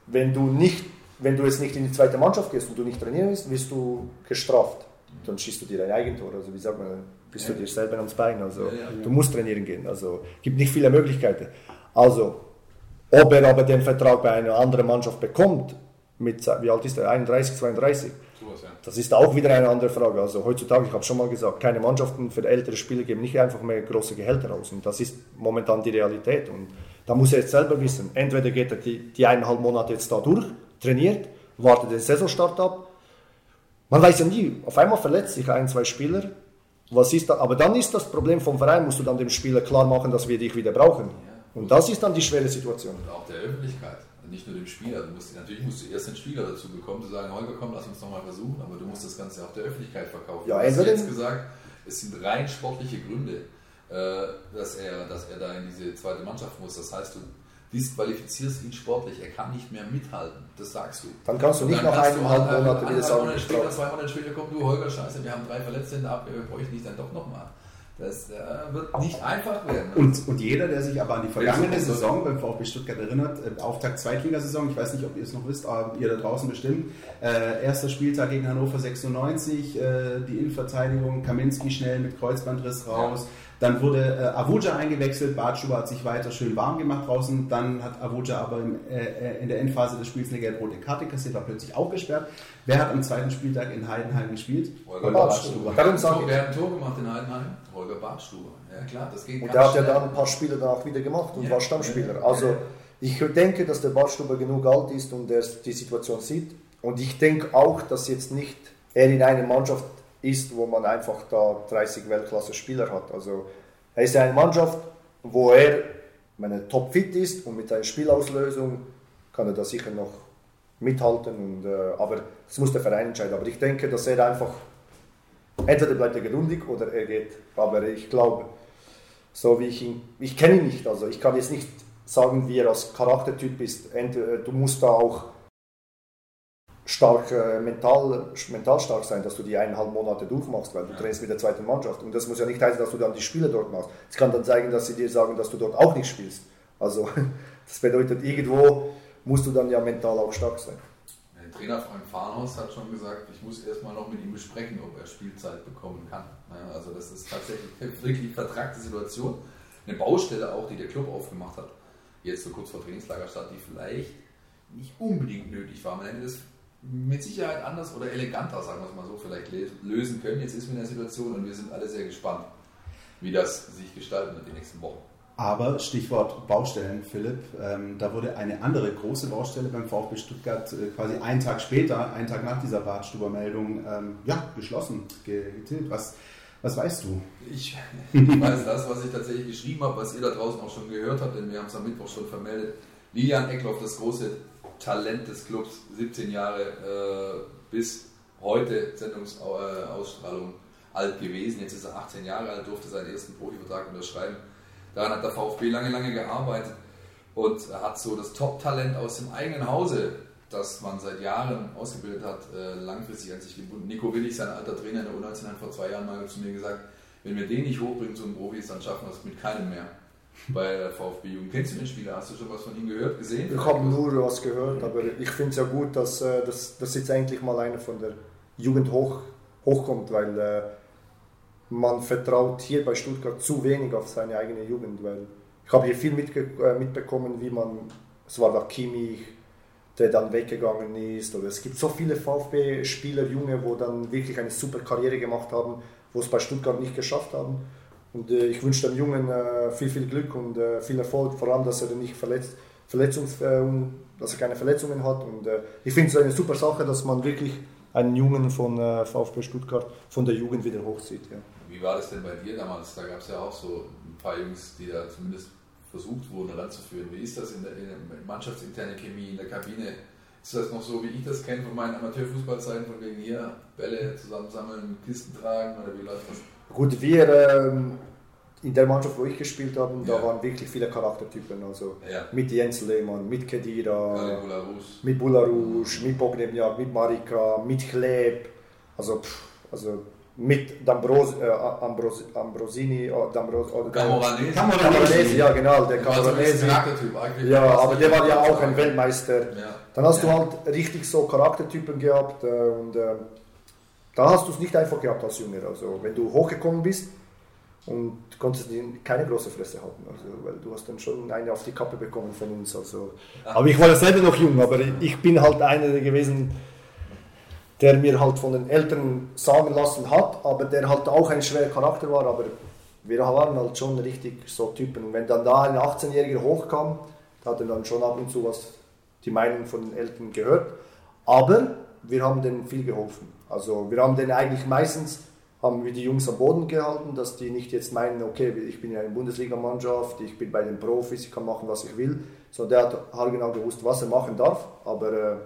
Speaker 4: Wenn du nicht, wenn du jetzt nicht in die zweite Mannschaft gehst und du nicht trainieren willst, wirst du gestraft. Dann schießt du dir ein Eigentor. Also wie sagt man, bist ja. du dir selber ans Bein. Also ja, du musst trainieren gehen. Also gibt nicht viele Möglichkeiten. Also ob er aber den Vertrag bei einer anderen Mannschaft bekommt, mit, wie alt ist er? 31, 32? Das ist auch wieder eine andere Frage. Also heutzutage, ich habe schon mal gesagt, keine Mannschaften für ältere Spieler geben nicht einfach mehr große Gehälter aus. Und das ist momentan die Realität. Und Da muss er jetzt selber wissen, entweder geht er die, die eineinhalb Monate jetzt da durch, trainiert, wartet den Saisonstart ab. Man weiß ja nie, auf einmal verletzt sich ein, zwei Spieler. Was ist da? Aber dann ist das Problem vom Verein, musst du dann dem Spieler klar machen, dass wir dich wieder brauchen. Und das ist dann die schwere Situation.
Speaker 3: Und auch der Öffentlichkeit, nicht nur dem Spieler. Du musst, natürlich musst du erst den Spieler dazu bekommen, zu sagen, Holger, komm, lass uns nochmal versuchen, aber du musst das Ganze auch der Öffentlichkeit verkaufen.
Speaker 4: Ja,
Speaker 3: hast
Speaker 4: entweder-
Speaker 3: jetzt gesagt, es sind rein sportliche Gründe, äh, dass er, dass er da in diese zweite Mannschaft muss. Das heißt, du disqualifizierst ihn sportlich, er kann nicht mehr mithalten. Das sagst du.
Speaker 4: Dann kannst du nicht nach
Speaker 3: kannst du
Speaker 4: eineinhalb
Speaker 3: anderthalb-
Speaker 4: Monaten wieder sagen,
Speaker 3: zwei Monate später kommt, du Holger, scheiße, wir haben drei Verletzte in der Abwehr, wir bräuchten dich dann doch nochmal. Das äh, wird nicht einfach werden.
Speaker 2: Und, und jeder, der sich aber an die vergangene
Speaker 3: Ja, so-
Speaker 2: Saison beim VfB Stuttgart erinnert, äh, Auftakt Zweitligasaison, ich weiß nicht, ob ihr es noch wisst, aber ihr da draußen bestimmt, äh, erster Spieltag gegen Hannover 96, äh, die Innenverteidigung, Kaminski schnell mit Kreuzbandriss raus, dann wurde äh, Avuja eingewechselt, Bartschuber hat sich weiter schön warm gemacht draußen, dann hat Avuja aber im, äh, äh, in der Endphase des Spiels eine gelb-rote Karte kassiert, war plötzlich auch gesperrt. Wer hat am zweiten Spieltag in Heidenheim gespielt?
Speaker 3: Holger
Speaker 4: Bartstuber. Sag
Speaker 3: hat ein Tor-
Speaker 4: ich-
Speaker 3: Wer hat ein Tor gemacht in Heidenheim? Holger Bartstuber. Ja klar, das geht
Speaker 4: Und der hat ja dann ein paar Spiele danach wieder gemacht und
Speaker 3: Ja.
Speaker 4: war Stammspieler. Also ich denke, dass der Bartstuber genug alt ist und er die Situation sieht. Und ich denke auch, dass jetzt nicht er in einer Mannschaft ist, wo man einfach da 30 Weltklasse-Spieler hat. Also er ist in einer Mannschaft, wo er, wenn er topfit ist und mit einer Spielauslösung kann er da sicher noch mithalten. Und, äh, aber das muss der Verein entscheiden. Aber ich denke, dass er einfach entweder bleibt er geduldig oder er geht. Aber ich glaube, so wie ich ihn, ich kenne ihn nicht, also ich kann jetzt nicht sagen, wie er als Charaktertyp ist. Entweder, du musst da auch stark, äh, mental, mental stark sein, dass du die eineinhalb Monate durchmachst, weil du trainst mit der zweiten Mannschaft. Und das muss ja nicht heißen, dass du dann die Spiele dort machst. Es kann dann zeigen, dass sie dir sagen, dass du dort auch nicht spielst. Also das bedeutet, irgendwo musst du dann ja mental auch stark sein.
Speaker 3: Der Trainer Frank Farnhaus hat schon gesagt, ich muss erstmal noch mit ihm besprechen, ob er Spielzeit bekommen kann. Also das ist tatsächlich eine wirklich vertragte Situation. Eine Baustelle auch, die der Club aufgemacht hat. Jetzt so kurz vor Trainingslagerstart, die vielleicht nicht unbedingt nötig war. Man hätte das mit Sicherheit anders oder eleganter, sagen wir es mal so, vielleicht le- lösen können. Jetzt ist man in der Situation und wir sind alle sehr gespannt, wie das sich gestalten wird die nächsten Wochen.
Speaker 2: Aber Stichwort Baustellen, Philipp, ähm, da wurde eine andere große Baustelle beim VfB Stuttgart äh, quasi einen Tag später, einen Tag nach dieser Bartstuber-Meldung, ähm, ja, geschlossen, ge- getilgt. Was, was weißt du?
Speaker 3: Ich, ich weiß das, was ich tatsächlich geschrieben habe, was ihr da draußen auch schon gehört habt, denn wir haben es am Mittwoch schon vermeldet. Lilian Eckloff, das große Talent des Clubs, 17 Jahre äh, bis heute Sendungsausstrahlung alt gewesen. Jetzt ist er 18 Jahre alt, durfte seinen ersten Profivertrag unterschreiben. Daran hat der VfB lange, lange gearbeitet und hat so das Top-Talent aus dem eigenen Hause, das man seit Jahren ausgebildet hat, äh, langfristig an sich gebunden. Nico Willig, sein alter Trainer in der U19, hat vor zwei Jahren mal zu mir gesagt, wenn wir den nicht hochbringen zu den Profis, dann schaffen wir es mit keinem mehr bei der VfB Jugend. Kennst du den Spieler? Hast du schon was von ihm gehört, gesehen?
Speaker 4: Ich habe nur was gehört, aber ich finde es ja gut, dass, äh, dass, dass jetzt endlich mal einer von der Jugend hoch, hochkommt, weil äh, man vertraut hier bei Stuttgart zu wenig auf seine eigene Jugend, weil ich habe hier viel mitge äh, mitbekommen, wie man, es war der Kimmich, der dann weggegangen ist, oder es gibt so viele VfB-Spieler, Junge, wo dann wirklich eine super Karriere gemacht haben, wo es bei Stuttgart nicht geschafft haben. Und äh, ich wünsche dem Jungen äh, viel, viel Glück und äh, viel Erfolg, vor allem, dass er nicht verletzt, Verletzungs, äh, dass er keine Verletzungen hat. Und äh, ich finde es eine super Sache, dass man wirklich einen Jungen von äh, VfB Stuttgart von der Jugend wieder hochzieht. Ja.
Speaker 3: Wie war das denn bei dir damals? Da gab es ja auch so ein paar Jungs, die da zumindest versucht wurden ranzuführen. Wie ist das in der, in der mannschaftsinterne Chemie, in der Kabine? Ist das noch so, wie ich das kenne von meinen Amateurfußballzeiten, von wegen hier Bälle zusammensammeln, Kisten tragen oder wie läuft das?
Speaker 4: Gut, wir ähm, in der Mannschaft, wo ich gespielt habe, da
Speaker 3: Ja.
Speaker 4: waren wirklich viele Charaktertypen. Also
Speaker 3: Ja.
Speaker 4: mit Jens Lehmann, mit Kedira, mit Bularouche, mit Bognemjak, mit Marika, mit Kleb, also, pff, also mit D'Ambros, äh, Ambros, Ambrosini, äh, D'Ambros, oder
Speaker 3: Camoranesi.
Speaker 4: Camoranesi, ja genau, der Camoranesi. Ja, aber der war ja auch ein Weltmeister.
Speaker 3: Ja.
Speaker 4: Dann hast du halt richtig so Charaktertypen gehabt äh, und äh, da hast du es nicht einfach gehabt als Jünger. Also wenn du hochgekommen bist und konntest keine große Fresse haben, also, weil du hast dann schon eine auf die Kappe bekommen von uns. Also. Aber ich war ja selber noch jung, aber ich bin halt einer gewesen, der mir halt von den Eltern sagen lassen hat, aber der halt auch ein schwerer Charakter war, aber wir waren halt schon richtig so Typen. Und wenn dann da ein 18-Jähriger hochkam, da hat er dann schon ab und zu was die Meinung von den Eltern gehört. Aber wir haben denen viel geholfen. Also wir haben denen eigentlich meistens haben wir die Jungs am Boden gehalten, dass die nicht jetzt meinen, okay, ich bin ja eine Bundesligamannschaft, ich bin bei den Profis, ich kann machen, was ich will. So, der hat haargenau gewusst, was er machen darf, aber äh,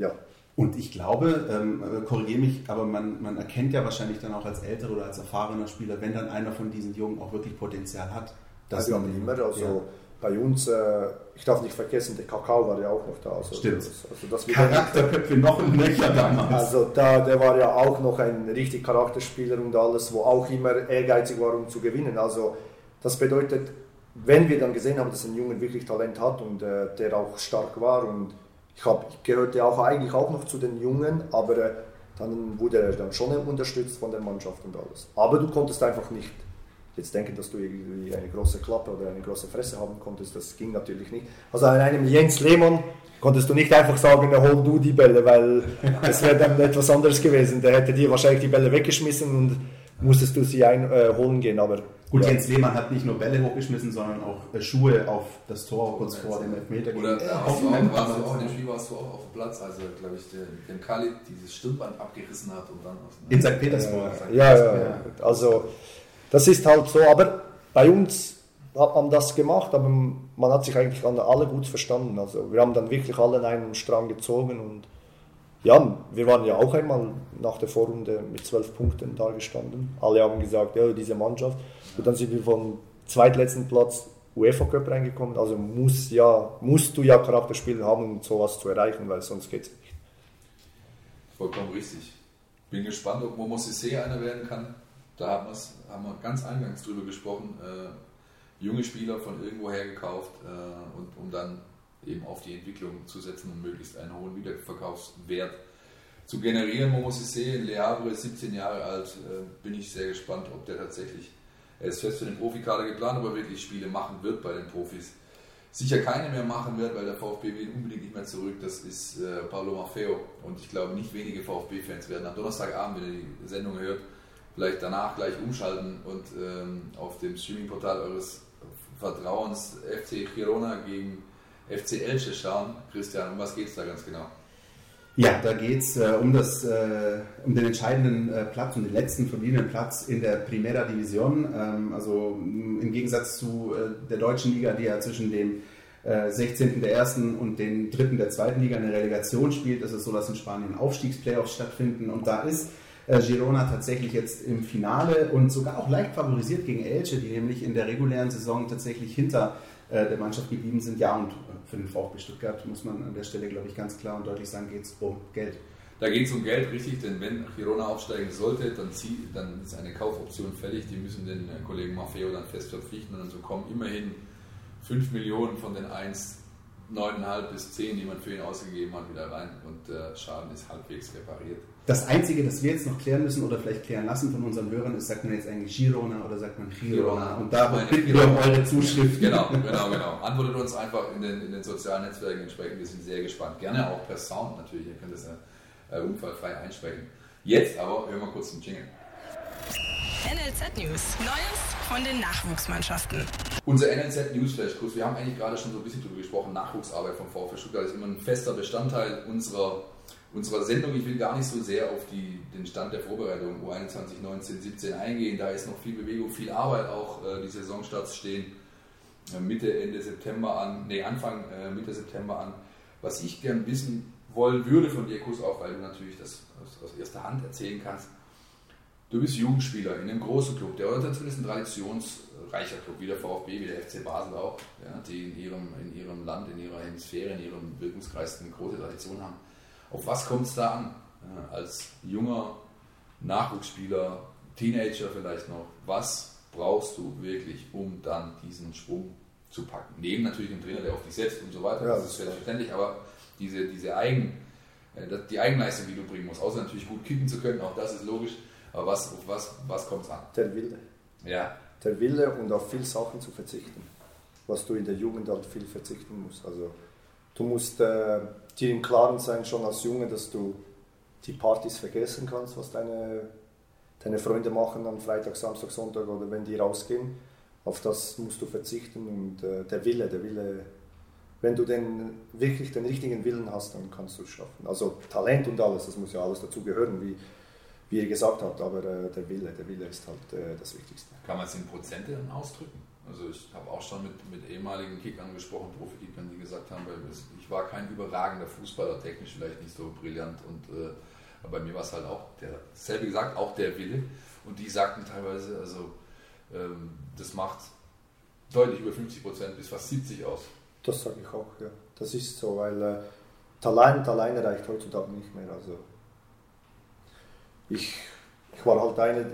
Speaker 4: ja.
Speaker 2: Und ich glaube, ähm, äh, korrigiere mich, aber man, man erkennt ja wahrscheinlich dann auch als älterer oder als erfahrener Spieler, wenn dann einer von diesen Jungen auch wirklich Potenzial hat.
Speaker 4: Das man immer, also ja. Bei uns, äh, ich darf nicht vergessen, der Kakao war ja auch noch da. Also,
Speaker 2: Stimmt.
Speaker 4: Also, das
Speaker 2: Charakterköpfe noch und nöcher damals.
Speaker 4: Also da, der war ja auch noch ein richtig Charakterspieler und alles, wo auch immer ehrgeizig war, um zu gewinnen. Also das bedeutet, wenn wir dann gesehen haben, dass ein Junge wirklich Talent hat und äh, der auch stark war und ich, hab, ich gehörte auch eigentlich auch noch zu den Jungen, aber äh, dann wurde er dann schon unterstützt von der Mannschaft und alles. Aber du konntest einfach nicht jetzt denken, dass du irgendwie eine große Klappe oder eine große Fresse haben konntest, das ging natürlich nicht. Also an einem Jens Lehmann konntest du nicht einfach sagen, hol du die Bälle, weil das wäre dann etwas anderes gewesen. Der hätte dir wahrscheinlich die Bälle weggeschmissen und musstest du sie einholen äh, gehen. Aber
Speaker 2: Gut, ja. Jens Lehmann hat nicht nur Bälle hochgeschmissen, sondern auch äh, Schuhe auf das Tor kurz vor dem Elfmeter.
Speaker 3: Oder äh, warst, du auch, warst du auch in dem Spiel warst du auch auf dem Platz, also glaube ich, der, den Khalid dieses Stirnband abgerissen hat und dann aus
Speaker 2: In St. Petersburg.
Speaker 4: Ja, ja, ja, also das ist halt so, aber bei uns hat man das gemacht, aber man hat sich eigentlich alle gut verstanden. Also wir haben dann wirklich alle in einen Strang gezogen und ja, wir waren ja auch einmal nach der Vorrunde mit zwölf Punkten da gestanden. Alle haben gesagt, ja, diese Mannschaft. Und dann sind wir vom zweitletzten Platz UEFA Cup reingekommen. Also muss ja, musst du ja Charakterspiele haben, um sowas zu erreichen, weil sonst geht es nicht.
Speaker 3: Vollkommen richtig. Bin gespannt, ob Momo Sissé einer werden kann. Da haben, haben wir ganz eingangs drüber gesprochen. Äh, junge Spieler von irgendwoher gekauft äh, und um dann eben auf die Entwicklung zu setzen und möglichst einen hohen Wiederverkaufswert zu generieren. Momo Sissé in Le Havre, 17 Jahre alt, äh, bin ich sehr gespannt, ob der tatsächlich er ist fest für den Profikader geplant, aber wirklich Spiele machen wird bei den Profis. Sicher keine mehr machen wird, weil der VfB will unbedingt nicht mehr zurück. Das ist äh, Paulo Maffeo. Und ich glaube, nicht wenige VfB-Fans werden am Donnerstagabend, wenn ihr die Sendung hört, vielleicht danach gleich umschalten und ähm, auf dem Streaming-Portal eures Vertrauens FC Girona gegen FC Elche schauen. Christian, um was geht es da ganz genau?
Speaker 2: Ja, da geht es äh, um, äh, um den entscheidenden äh, Platz, um den letzten verbliebenen Platz in der Primera Division. Ähm, also im Gegensatz zu äh, der deutschen Liga, die ja zwischen dem 16. Äh, der ersten und dem dritten der zweiten Liga eine Relegation spielt, ist es so, dass in Spanien Aufstiegsplayoffs stattfinden. Und da ist Girona tatsächlich jetzt im Finale und sogar auch leicht favorisiert gegen Elche, die nämlich in der regulären Saison tatsächlich hinter der Mannschaft geblieben sind. Ja, und für den VfB Stuttgart muss man an der Stelle, glaube ich, ganz klar und deutlich sagen, geht es um Geld.
Speaker 3: Da geht es um Geld, richtig, denn wenn Girona aufsteigen sollte, dann, zieh, dann ist eine Kaufoption fällig. Die müssen den äh, Kollegen Maffeo dann fest verpflichten und so kommen immerhin 5 Millionen von den 1, 9,5 bis 10, die man für ihn ausgegeben hat, wieder rein und der Schaden ist halbwegs repariert.
Speaker 2: Das Einzige, das wir jetzt noch klären müssen oder vielleicht klären lassen von unseren Hörern, ist, sagt man jetzt eigentlich Girona oder sagt man Girona?
Speaker 3: Und da bitten wir um eure Zuschrift. Genau, genau, genau. Antwortet uns einfach in den, in den sozialen Netzwerken entsprechend. Wir sind sehr gespannt. Gerne auch per Sound natürlich. Ihr könnt das ja äh, unfallfrei einsprechen. Jetzt aber hören wir kurz den Jingle.
Speaker 1: NLZ News. Neues von den Nachwuchsmannschaften.
Speaker 3: Unser NLZ Newsflash Kurs. Wir haben eigentlich gerade schon so ein bisschen darüber gesprochen. Nachwuchsarbeit vom VfB Stuttgart ist immer ein fester Bestandteil unserer unserer Sendung. Ich will gar nicht so sehr auf die, den Stand der Vorbereitung U21, 19, 17 eingehen. Da ist noch viel Bewegung, viel Arbeit. Auch äh, die Saisonstarts stehen äh, Mitte, Ende September an, nee, Anfang äh, Mitte September an. Was ich gern wissen wollen würde von dir, Kuss, auch weil du natürlich das aus, aus, erster Hand erzählen kannst. Du bist Jugendspieler in einem großen Club, der Orientation ist ein traditionsreicher Club, wie der VfB, wie der FC Basel auch, ja, die in ihrem, in ihrem Land, in ihrer Hemisphäre, in ihrem Wirkungskreis eine große Tradition haben auf was kommt es da an? als junger Nachwuchsspieler, Teenager vielleicht noch, was brauchst du wirklich, um dann diesen Sprung zu packen? Neben natürlich dem Trainer, der auf dich setzt und so weiter, ja, das ist selbstverständlich, aber diese, diese Eigen, äh, die Eigenleistung, die du bringen musst, außer natürlich gut kicken zu können, auch das ist logisch, aber was, auf was, was kommt es an?
Speaker 4: Der Wille.
Speaker 3: Ja.
Speaker 4: Der Wille und auf viele Sachen zu verzichten, was du in der Jugend halt viel verzichten musst. Also du musst äh, dir im Klaren sein, schon als Junge, dass du die Partys vergessen kannst, was deine, deine Freunde machen am Freitag, Samstag, Sonntag oder wenn die rausgehen. Auf das musst du verzichten und äh, der Wille, der Wille, wenn du den, wirklich den richtigen Willen hast, dann kannst du es schaffen. Also Talent und alles, das muss ja alles dazu gehören, wie, wie ihr gesagt habt, aber äh, der Wille, der Wille ist halt äh, das Wichtigste.
Speaker 3: Kann man es in Prozente dann ausdrücken? Also ich habe auch schon mit, mit ehemaligen Kickern gesprochen, Profi-Kickern, die gesagt haben, ich war kein überragender Fußballer, technisch vielleicht nicht so brillant und äh, aber bei mir war es halt auch der, selbe gesagt, auch der Wille. Und die sagten teilweise, also ähm, das macht deutlich über 50 Prozent bis fast 70 aus.
Speaker 4: Das sage ich auch, ja. Das ist so, weil äh, Talent alleine reicht heutzutage nicht mehr. Also ich, ich war halt eine,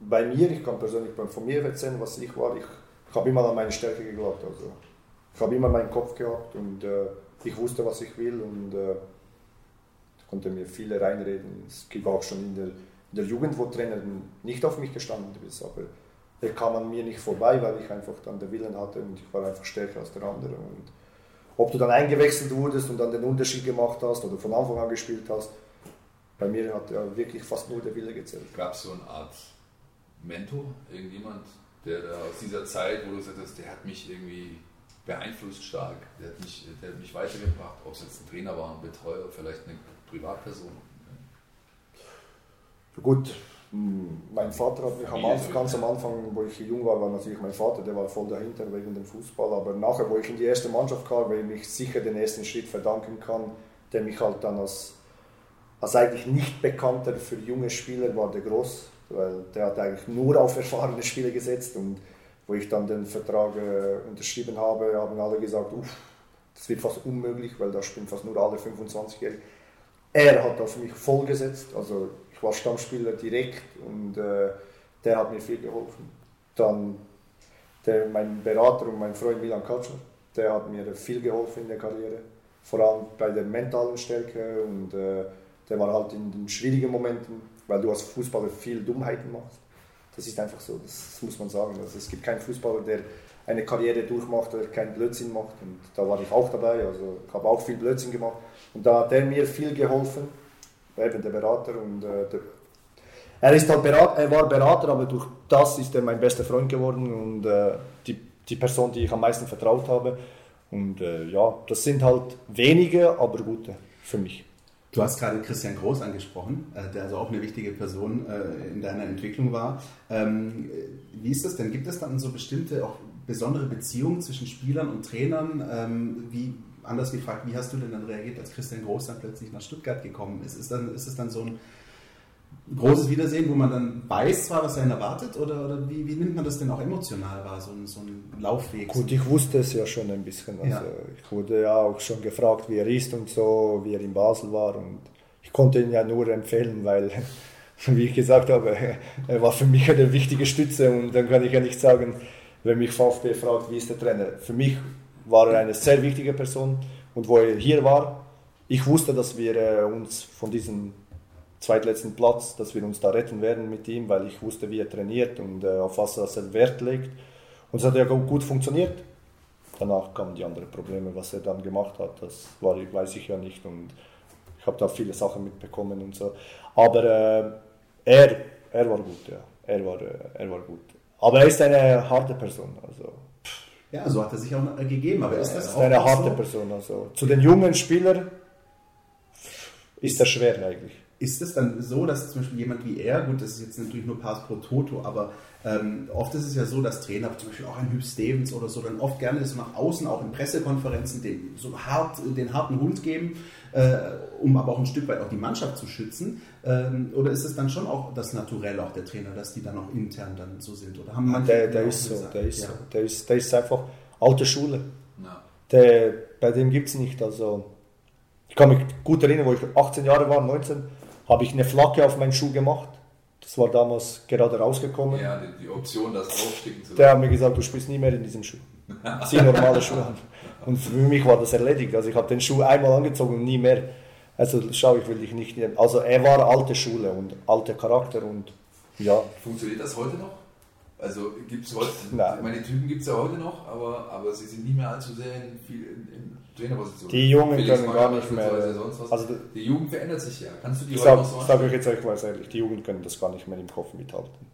Speaker 4: bei mir, ich kann persönlich von mir erzählen, was ich war. Ich, ich habe immer an meine Stärke geglaubt. Also ich habe immer meinen Kopf gehabt und äh, ich wusste, was ich will und äh, konnte mir viele reinreden. Es gibt auch schon in der, in der Jugend, wo Trainer nicht auf mich gestanden ist, aber er kam an mir nicht vorbei, weil ich einfach dann den Willen hatte und ich war einfach stärker als der andere. Und ob du dann eingewechselt wurdest und dann den Unterschied gemacht hast oder von Anfang an gespielt hast, bei mir hat ja wirklich fast nur der Wille gezählt.
Speaker 3: Gab es so eine Art Mentor, irgendjemand, der da aus dieser Zeit, wo du sagst, der hat mich irgendwie beeinflusst stark, der hat mich, der hat mich weitergebracht, ob es jetzt ein Trainer war, ein Betreuer, vielleicht eine Privatperson?
Speaker 4: Gut, hm, mein Vater hat mich am Anfang, ganz am Anfang, wo ich jung war, war natürlich mein Vater, der war voll dahinter wegen dem Fußball. Aber nachher, wo ich in die erste Mannschaft kam, weil ich sicher den ersten Schritt verdanken kann, der mich halt dann als, als eigentlich nicht bekannter für junge Spieler war der Groß, weil der hat eigentlich nur auf erfahrene Spieler gesetzt und wo ich dann den Vertrag äh, unterschrieben habe, haben alle gesagt, uff, das wird fast unmöglich, weil da spielen fast nur alle 25-Jährigen. Er hat auf mich vollgesetzt, also ich war Stammspieler direkt und äh, der hat mir viel geholfen. Dann der, mein Berater und mein Freund Milan Katschner, der hat mir viel geholfen in der Karriere, vor allem bei der mentalen Stärke und äh, der war halt in den schwierigen Momenten, weil du als Fußballer viel Dummheiten machst. Das ist einfach so, das muss man sagen. Also es gibt keinen Fußballer, der eine Karriere durchmacht, der keinen Blödsinn macht. Und da war ich auch dabei, also ich habe auch viel Blödsinn gemacht. Und da hat er mir viel geholfen, eben der Berater. Und, äh, der, er, ist halt Berater, er war Berater, aber durch das ist er mein bester Freund geworden und äh, die, die Person, die ich am meisten vertraut habe. Und äh, ja, das sind halt wenige, aber gute für mich.
Speaker 2: Du hast gerade Christian Groß angesprochen, äh, der also auch eine wichtige Person äh, in deiner Entwicklung war. Ähm, wie ist das denn? Gibt es dann so bestimmte, auch besondere Beziehungen zwischen Spielern und Trainern? Ähm, wie, anders gefragt, wie hast du denn dann reagiert, als Christian Groß dann plötzlich nach Stuttgart gekommen ist? Ist, dann, ist es dann so ein großes Wiedersehen, wo man dann weiß zwar, was einen erwartet, oder, oder wie, wie, nimmt man das denn auch emotional wahr, so ein, so ein Laufweg?
Speaker 4: Gut, ich wusste es ja schon ein bisschen. Also ja. Ich wurde ja auch schon gefragt, wie er ist und so, wie er in Basel war und ich konnte ihn ja nur empfehlen, weil, wie ich gesagt habe, er war für mich eine wichtige Stütze und dann kann ich ja nicht sagen, wenn mich VfB fragt, wie ist der Trainer. Für mich war er eine sehr wichtige Person und wo er hier war, ich wusste, dass wir äh, uns von diesem zweitletzten Platz, dass wir uns da retten werden mit ihm, weil ich wusste, wie er trainiert und äh, auf was er Wert legt. Und es hat ja gut funktioniert. Danach kamen die anderen Probleme, was er dann gemacht hat, das war, weiß ich ja nicht und ich habe da viele Sachen mitbekommen und so. Aber äh, er, er war gut, ja. Er war, äh, er war gut. Aber er ist eine harte Person. Also,
Speaker 2: ja, so hat er sich auch gegeben. Aber ist das
Speaker 4: ist eine harte so? Person. Also, zu den jungen Spielern ist das schwer eigentlich.
Speaker 2: Ist es dann so, dass zum Beispiel jemand wie er, gut, das ist jetzt natürlich nur Pass pro Toto, aber ähm, oft ist es ja so, dass Trainer, zum Beispiel auch ein Hüb Stevens oder so, dann oft gerne so nach außen, auch in Pressekonferenzen, den, so hart, den harten Hund geben, äh, um aber auch ein Stück weit auch die Mannschaft zu schützen. Ähm, oder ist es dann schon auch das Naturell auch der Trainer, dass die dann auch intern dann so sind? Oder
Speaker 4: haben der, der ist so, der ist ja. so, der ist, der ist einfach alte Schule. Ja. Der, bei dem gibt es nicht, also ich kann mich gut erinnern, wo ich 18 Jahre war, 19, habe ich eine Flagge auf meinen Schuh gemacht. Das war damals gerade rausgekommen.
Speaker 3: Ja, die, die Option, das aufsticken
Speaker 4: zu Der hat mir gesagt, du spielst nie mehr in diesem Schuh. Zieh normale Schuhe an. Und für mich war das erledigt. Also ich habe den Schuh einmal angezogen und nie mehr. Also schau, ich will dich nicht nehmen. Also er war alte Schule und alter Charakter und ja.
Speaker 3: Funktioniert das heute noch? Also gibt es heute,
Speaker 4: Nein.
Speaker 3: meine Typen gibt es ja heute noch, aber, aber sie sind nicht mehr allzu sehr in, viel in, in Trainerpositionen.
Speaker 4: Die Jungen
Speaker 3: Felix
Speaker 4: können gar nicht mehr. Also
Speaker 3: die Jugend verändert sich ja. Kannst du die
Speaker 4: ich
Speaker 3: heute
Speaker 4: sage
Speaker 3: noch so
Speaker 4: sag euch jetzt euch mal ehrlich, die Jugend können das gar nicht mehr im Kopf mithalten.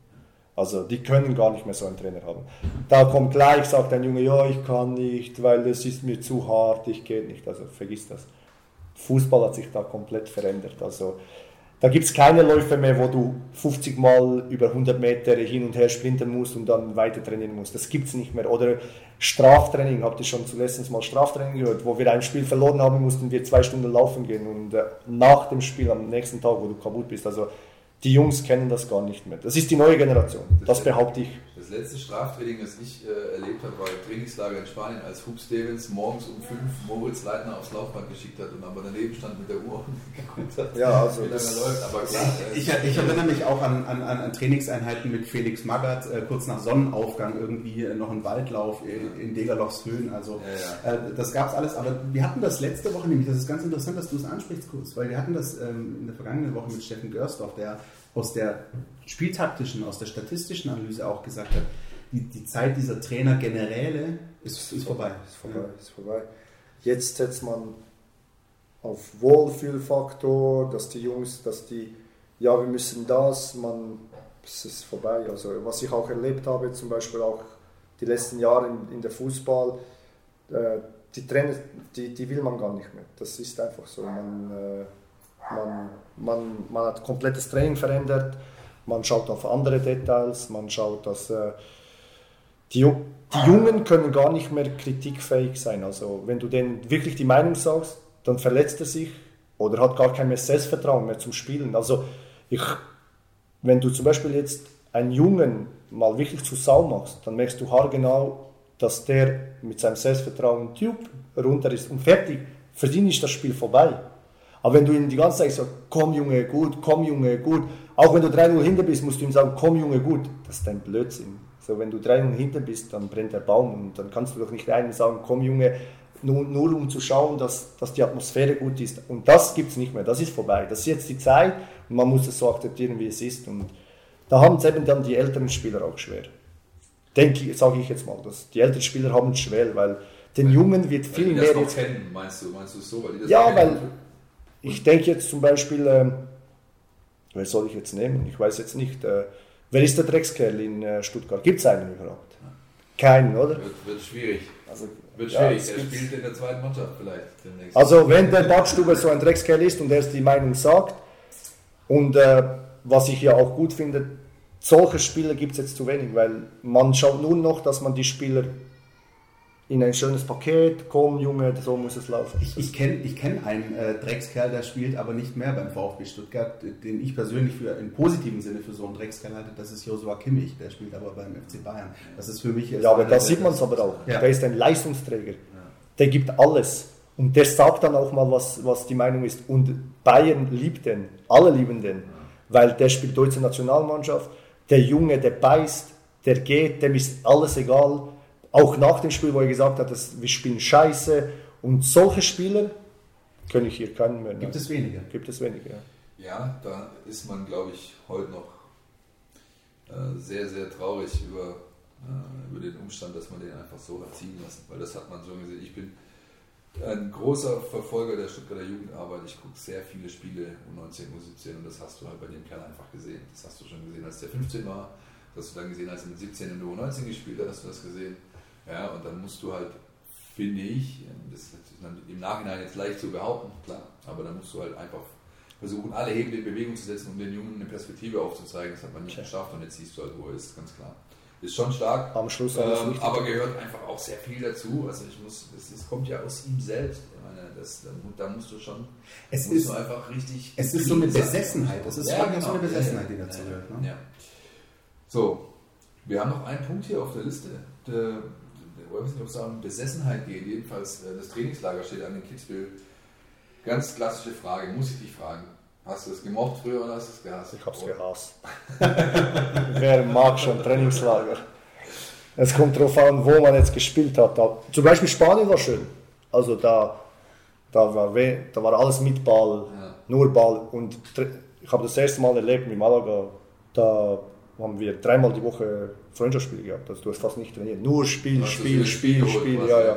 Speaker 4: Also die können gar nicht mehr so einen Trainer haben. Da kommt gleich, sagt ein Junge, ja, ich kann nicht, weil es ist mir zu hart, ich gehe nicht. Also vergiss das. Fußball hat sich da komplett verändert. Also da gibt es keine Läufe mehr, wo du 50 Mal über 100 Meter hin und her sprinten musst und dann weiter trainieren musst. Das gibt es nicht mehr. Oder Straftraining, habt ihr schon zuletzt mal Straftraining gehört, wo wir ein Spiel verloren haben, mussten wir zwei Stunden laufen gehen und äh, nach dem Spiel am nächsten Tag, wo du kaputt bist. Also die Jungs kennen das gar nicht mehr. Das ist die neue Generation. Das behaupte ich.
Speaker 3: Das letzte Straftraining, das ich äh, erlebt habe, war im Trainingslager in Spanien, als Hub Stevens morgens um 5 Moritz Leitner aufs Laufband geschickt hat und aber daneben stand mit der Uhr und geguckt hat,
Speaker 4: Ja, also
Speaker 3: wie lange läuft. Aber klar, äh,
Speaker 2: Ich, ich erinnere mich auch an, an, an Trainingseinheiten mit Felix Magath, äh, kurz nach Sonnenaufgang irgendwie äh, noch ein Waldlauf in, in Degerlochs Höhen. Also
Speaker 3: Ja,
Speaker 2: Äh, das gab es alles, aber wir hatten das letzte Woche nämlich, das ist ganz interessant, dass du es ansprichst, kurz, weil wir hatten das ähm, in der vergangenen Woche mit Steffen Görsdorf, der aus der spieltaktischen, aus der statistischen Analyse auch gesagt hat, die, die Zeit dieser Trainer Generäle ist, ist vorbei.
Speaker 4: Ist vorbei, ist vorbei. Jetzt setzt man auf Wohlfühlfaktor, dass die Jungs, dass die, ja, wir müssen das, man, es ist vorbei. Also was ich auch erlebt habe, zum Beispiel auch die letzten Jahre in, in der Fußball, äh, die Trainer, die, die will man gar nicht mehr. Das ist einfach so. Man, äh, man, man, man hat komplettes Training verändert, man schaut auf andere Details, man schaut, dass äh, die, die Jungen können gar nicht mehr kritikfähig sein. Also wenn du denen wirklich die Meinung sagst, dann verletzt er sich oder hat gar kein mehr Selbstvertrauen mehr zum Spielen. Also ich, wenn du zum Beispiel jetzt einen Jungen mal wirklich zu Sau machst, dann merkst du haargenau, dass der mit seinem Selbstvertrauen tjup, runter ist und fertig. Für ihn ist das Spiel vorbei. Aber wenn du ihm die ganze Zeit sagst, komm Junge, gut, komm Junge, gut, auch wenn du 3-0 hinter bist, musst du ihm sagen, komm Junge, gut, das ist ein Blödsinn. So, wenn du 3-0 hinter bist, dann brennt der Baum und dann kannst du doch nicht einem sagen, komm Junge, nur, nur um zu schauen, dass, dass die Atmosphäre gut ist. Und das gibt es nicht mehr, das ist vorbei. Das ist jetzt die Zeit und man muss es so akzeptieren, wie es ist. Und da haben es eben dann die älteren Spieler auch schwer. Denke ich, sage ich jetzt mal, dass die älteren Spieler haben es schwer, weil den Jungen wird
Speaker 3: weil
Speaker 4: viel
Speaker 3: die
Speaker 4: mehr
Speaker 3: das noch
Speaker 4: jetzt
Speaker 3: kennen, meinst du, meinst du so? Weil die das
Speaker 4: ja, weil
Speaker 3: kennen?
Speaker 4: Ich denke jetzt zum Beispiel, ähm, wer soll ich jetzt nehmen? Ich weiß jetzt nicht. Äh, wer ist der Dreckskerl in äh, Stuttgart? Gibt es einen überhaupt? Keinen, oder?
Speaker 3: Wird, wird schwierig.
Speaker 4: Also,
Speaker 3: Wird
Speaker 4: ja,
Speaker 3: schwierig. er spielt in der zweiten Mannschaft vielleicht demnächst.
Speaker 4: Also wenn der Badstube so ein Dreckskerl ist und er die Meinung sagt und äh, was ich ja auch gut finde, solche Spieler gibt es jetzt zu wenig, weil man schaut nur noch, dass man die Spieler in ein schönes Paket, komm Junge, so muss es laufen.
Speaker 2: Ich, ich kenne ich kenn einen äh, Dreckskerl, der spielt aber nicht mehr beim VfB Stuttgart, den ich persönlich für im positiven Sinne für so einen Dreckskerl halte. Das ist Joshua Kimmich, der spielt aber beim FC Bayern. Das ist für mich
Speaker 4: Ja, aber da sieht man es aber auch.
Speaker 2: Ja.
Speaker 4: Der ist ein Leistungsträger. Der gibt alles. Und der sagt dann auch mal, was, was die Meinung ist. Und Bayern liebt den. Alle lieben den. Weil der spielt deutsche Nationalmannschaft. Der Junge, der beißt, der geht, dem ist alles egal. Auch nach dem Spiel, wo er gesagt hat, dass wir spielen scheiße. Und solche Spieler kann ich hier keinen mehr.
Speaker 2: Gibt es weniger.
Speaker 4: Gibt es weniger, ja.
Speaker 3: Ja, da ist man, glaube ich, heute noch äh, sehr, sehr traurig über, äh, über den Umstand, dass man den einfach so hat ziehen lassen. Weil das hat man so gesehen. Ich bin ein großer Verfolger der Stuttgarter Jugendarbeit. Ich gucke sehr viele Spiele U19, U17 und das hast du halt bei dem Kerl einfach gesehen. Das hast du schon gesehen, als der 15 war. Das hast du dann gesehen, als er mit 17 in der U19 gespielt hat, hast du das gesehen. Ja, und dann musst du halt, finde ich, das ist dann im Nachhinein jetzt leicht zu behaupten, klar, aber dann musst du halt einfach versuchen, alle Hebel in Bewegung zu setzen, um den Jungen eine Perspektive aufzuzeigen. Das hat man nicht geschafft und jetzt siehst du halt, wo er ist, ganz klar. Ist schon stark,
Speaker 4: Am Schluss
Speaker 3: ähm, aber gehört einfach auch sehr viel dazu. Also ich muss, das, das kommt ja aus ihm selbst. Ich meine, das, da, musst du schon,
Speaker 2: Es
Speaker 3: musst
Speaker 2: ist,
Speaker 3: du einfach richtig.
Speaker 2: es ist so eine. Besessenheit. Es ist
Speaker 3: Ja,
Speaker 2: wirklich so
Speaker 3: genau.
Speaker 2: eine Besessenheit, die dazu
Speaker 3: ja,
Speaker 2: gehört. Ne?
Speaker 3: Ja. So, wir haben noch einen Punkt hier auf der Liste. Der, ich weiß nicht, ob es da um Besessenheit geht. Jedenfalls, äh, das Trainingslager steht an den Kitzbühel. Ganz klassische Frage, muss ich dich fragen. Hast du es gemocht früher oder hast du es gehasst?
Speaker 4: Ich hab's gehasst. Wer mag schon Trainingslager? Es kommt darauf an, wo man jetzt gespielt hat. Da, zum Beispiel Spanien war schön. Also da, da, war, we- da war alles mit Ball,
Speaker 3: Ja.
Speaker 4: nur Ball. Und ich habe das erste Mal erlebt mit Malaga. Da haben wir dreimal die Woche Freundschaftsspiele gehabt. Also du hast fast nicht trainiert. Nur Spiel, Spiel, Spiel, Spiel, Spiel. Ja, ja.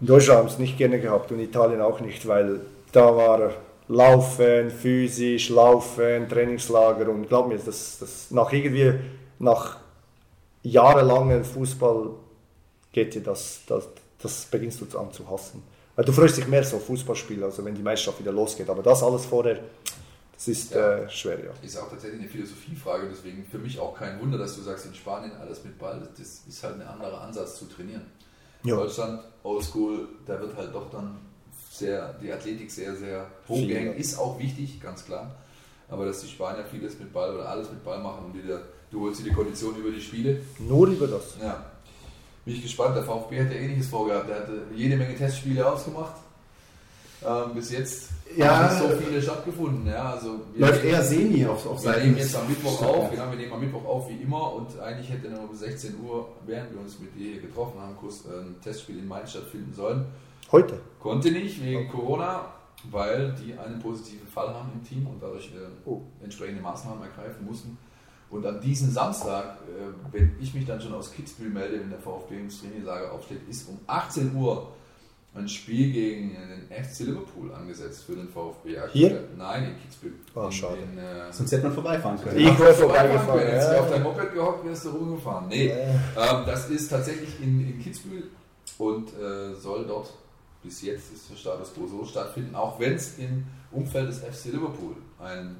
Speaker 4: In Deutschland haben es nicht gerne gehabt und in Italien auch nicht, weil da war Laufen, physisch, Laufen, Trainingslager und glaub mir, das, das nach irgendwie, nach jahrelangen Fußball geht dir das, das, das beginnst du an zu hassen. Weil du freust dich mehr so auf Fußballspiele, also wenn die Meisterschaft wieder losgeht. Aber das alles vorher, das ist ja. äh, schwer, ja.
Speaker 3: Ist auch tatsächlich eine Philosophiefrage, deswegen für mich auch kein Wunder, dass du sagst, in Spanien alles mit Ball, das ist halt ein anderer Ansatz zu trainieren. Ja. Deutschland, Oldschool, da wird halt doch dann sehr, die Athletik sehr, sehr hochgehängt. Ist auch wichtig, ganz klar. Aber dass die Spanier vieles mit Ball oder alles mit Ball machen und wieder, du holst dir die Kondition über die Spiele.
Speaker 4: Nur über das.
Speaker 3: Ja. Bin ich gespannt. Der VfB hat ja ähnliches vorgehabt. Der hatte jede Menge Testspiele ausgemacht. Ähm, bis jetzt ja, nicht so viele stattgefunden. Ja, also
Speaker 2: läuft eher semi auf, auf
Speaker 3: Wir nehmen jetzt am Mittwoch auf, genau, wir nehmen am Mittwoch auf wie immer und eigentlich hätte um 16 Uhr, während wir uns mit dir hier getroffen haben, kurz ein Testspiel in Mainz stattfinden sollen.
Speaker 4: Heute?
Speaker 3: Konnte nicht wegen okay. Corona, weil die einen positiven Fall haben im Team und dadurch äh, oh. entsprechende Maßnahmen ergreifen mussten. Und an diesem Samstag, äh, wenn ich mich dann schon aus Kitzbühel melde, wenn der VfB im Trainingslager aufsteht, ist um 18 Uhr ein Spiel gegen den FC Liverpool angesetzt für den VfB.
Speaker 4: Hier?
Speaker 3: Nein, in Kitzbühel.
Speaker 2: Oh, schade. In, äh, Sonst hätte man vorbeifahren können.
Speaker 3: Ich wäre vorbeigefahren. Wenn ja. du auf dein Moped gehockt wärst du rumgefahren. Nee, ja. ähm, das ist tatsächlich in, in Kitzbühel und äh, soll dort bis jetzt ist der Status quo so stattfinden, auch wenn es im Umfeld des FC Liverpool ein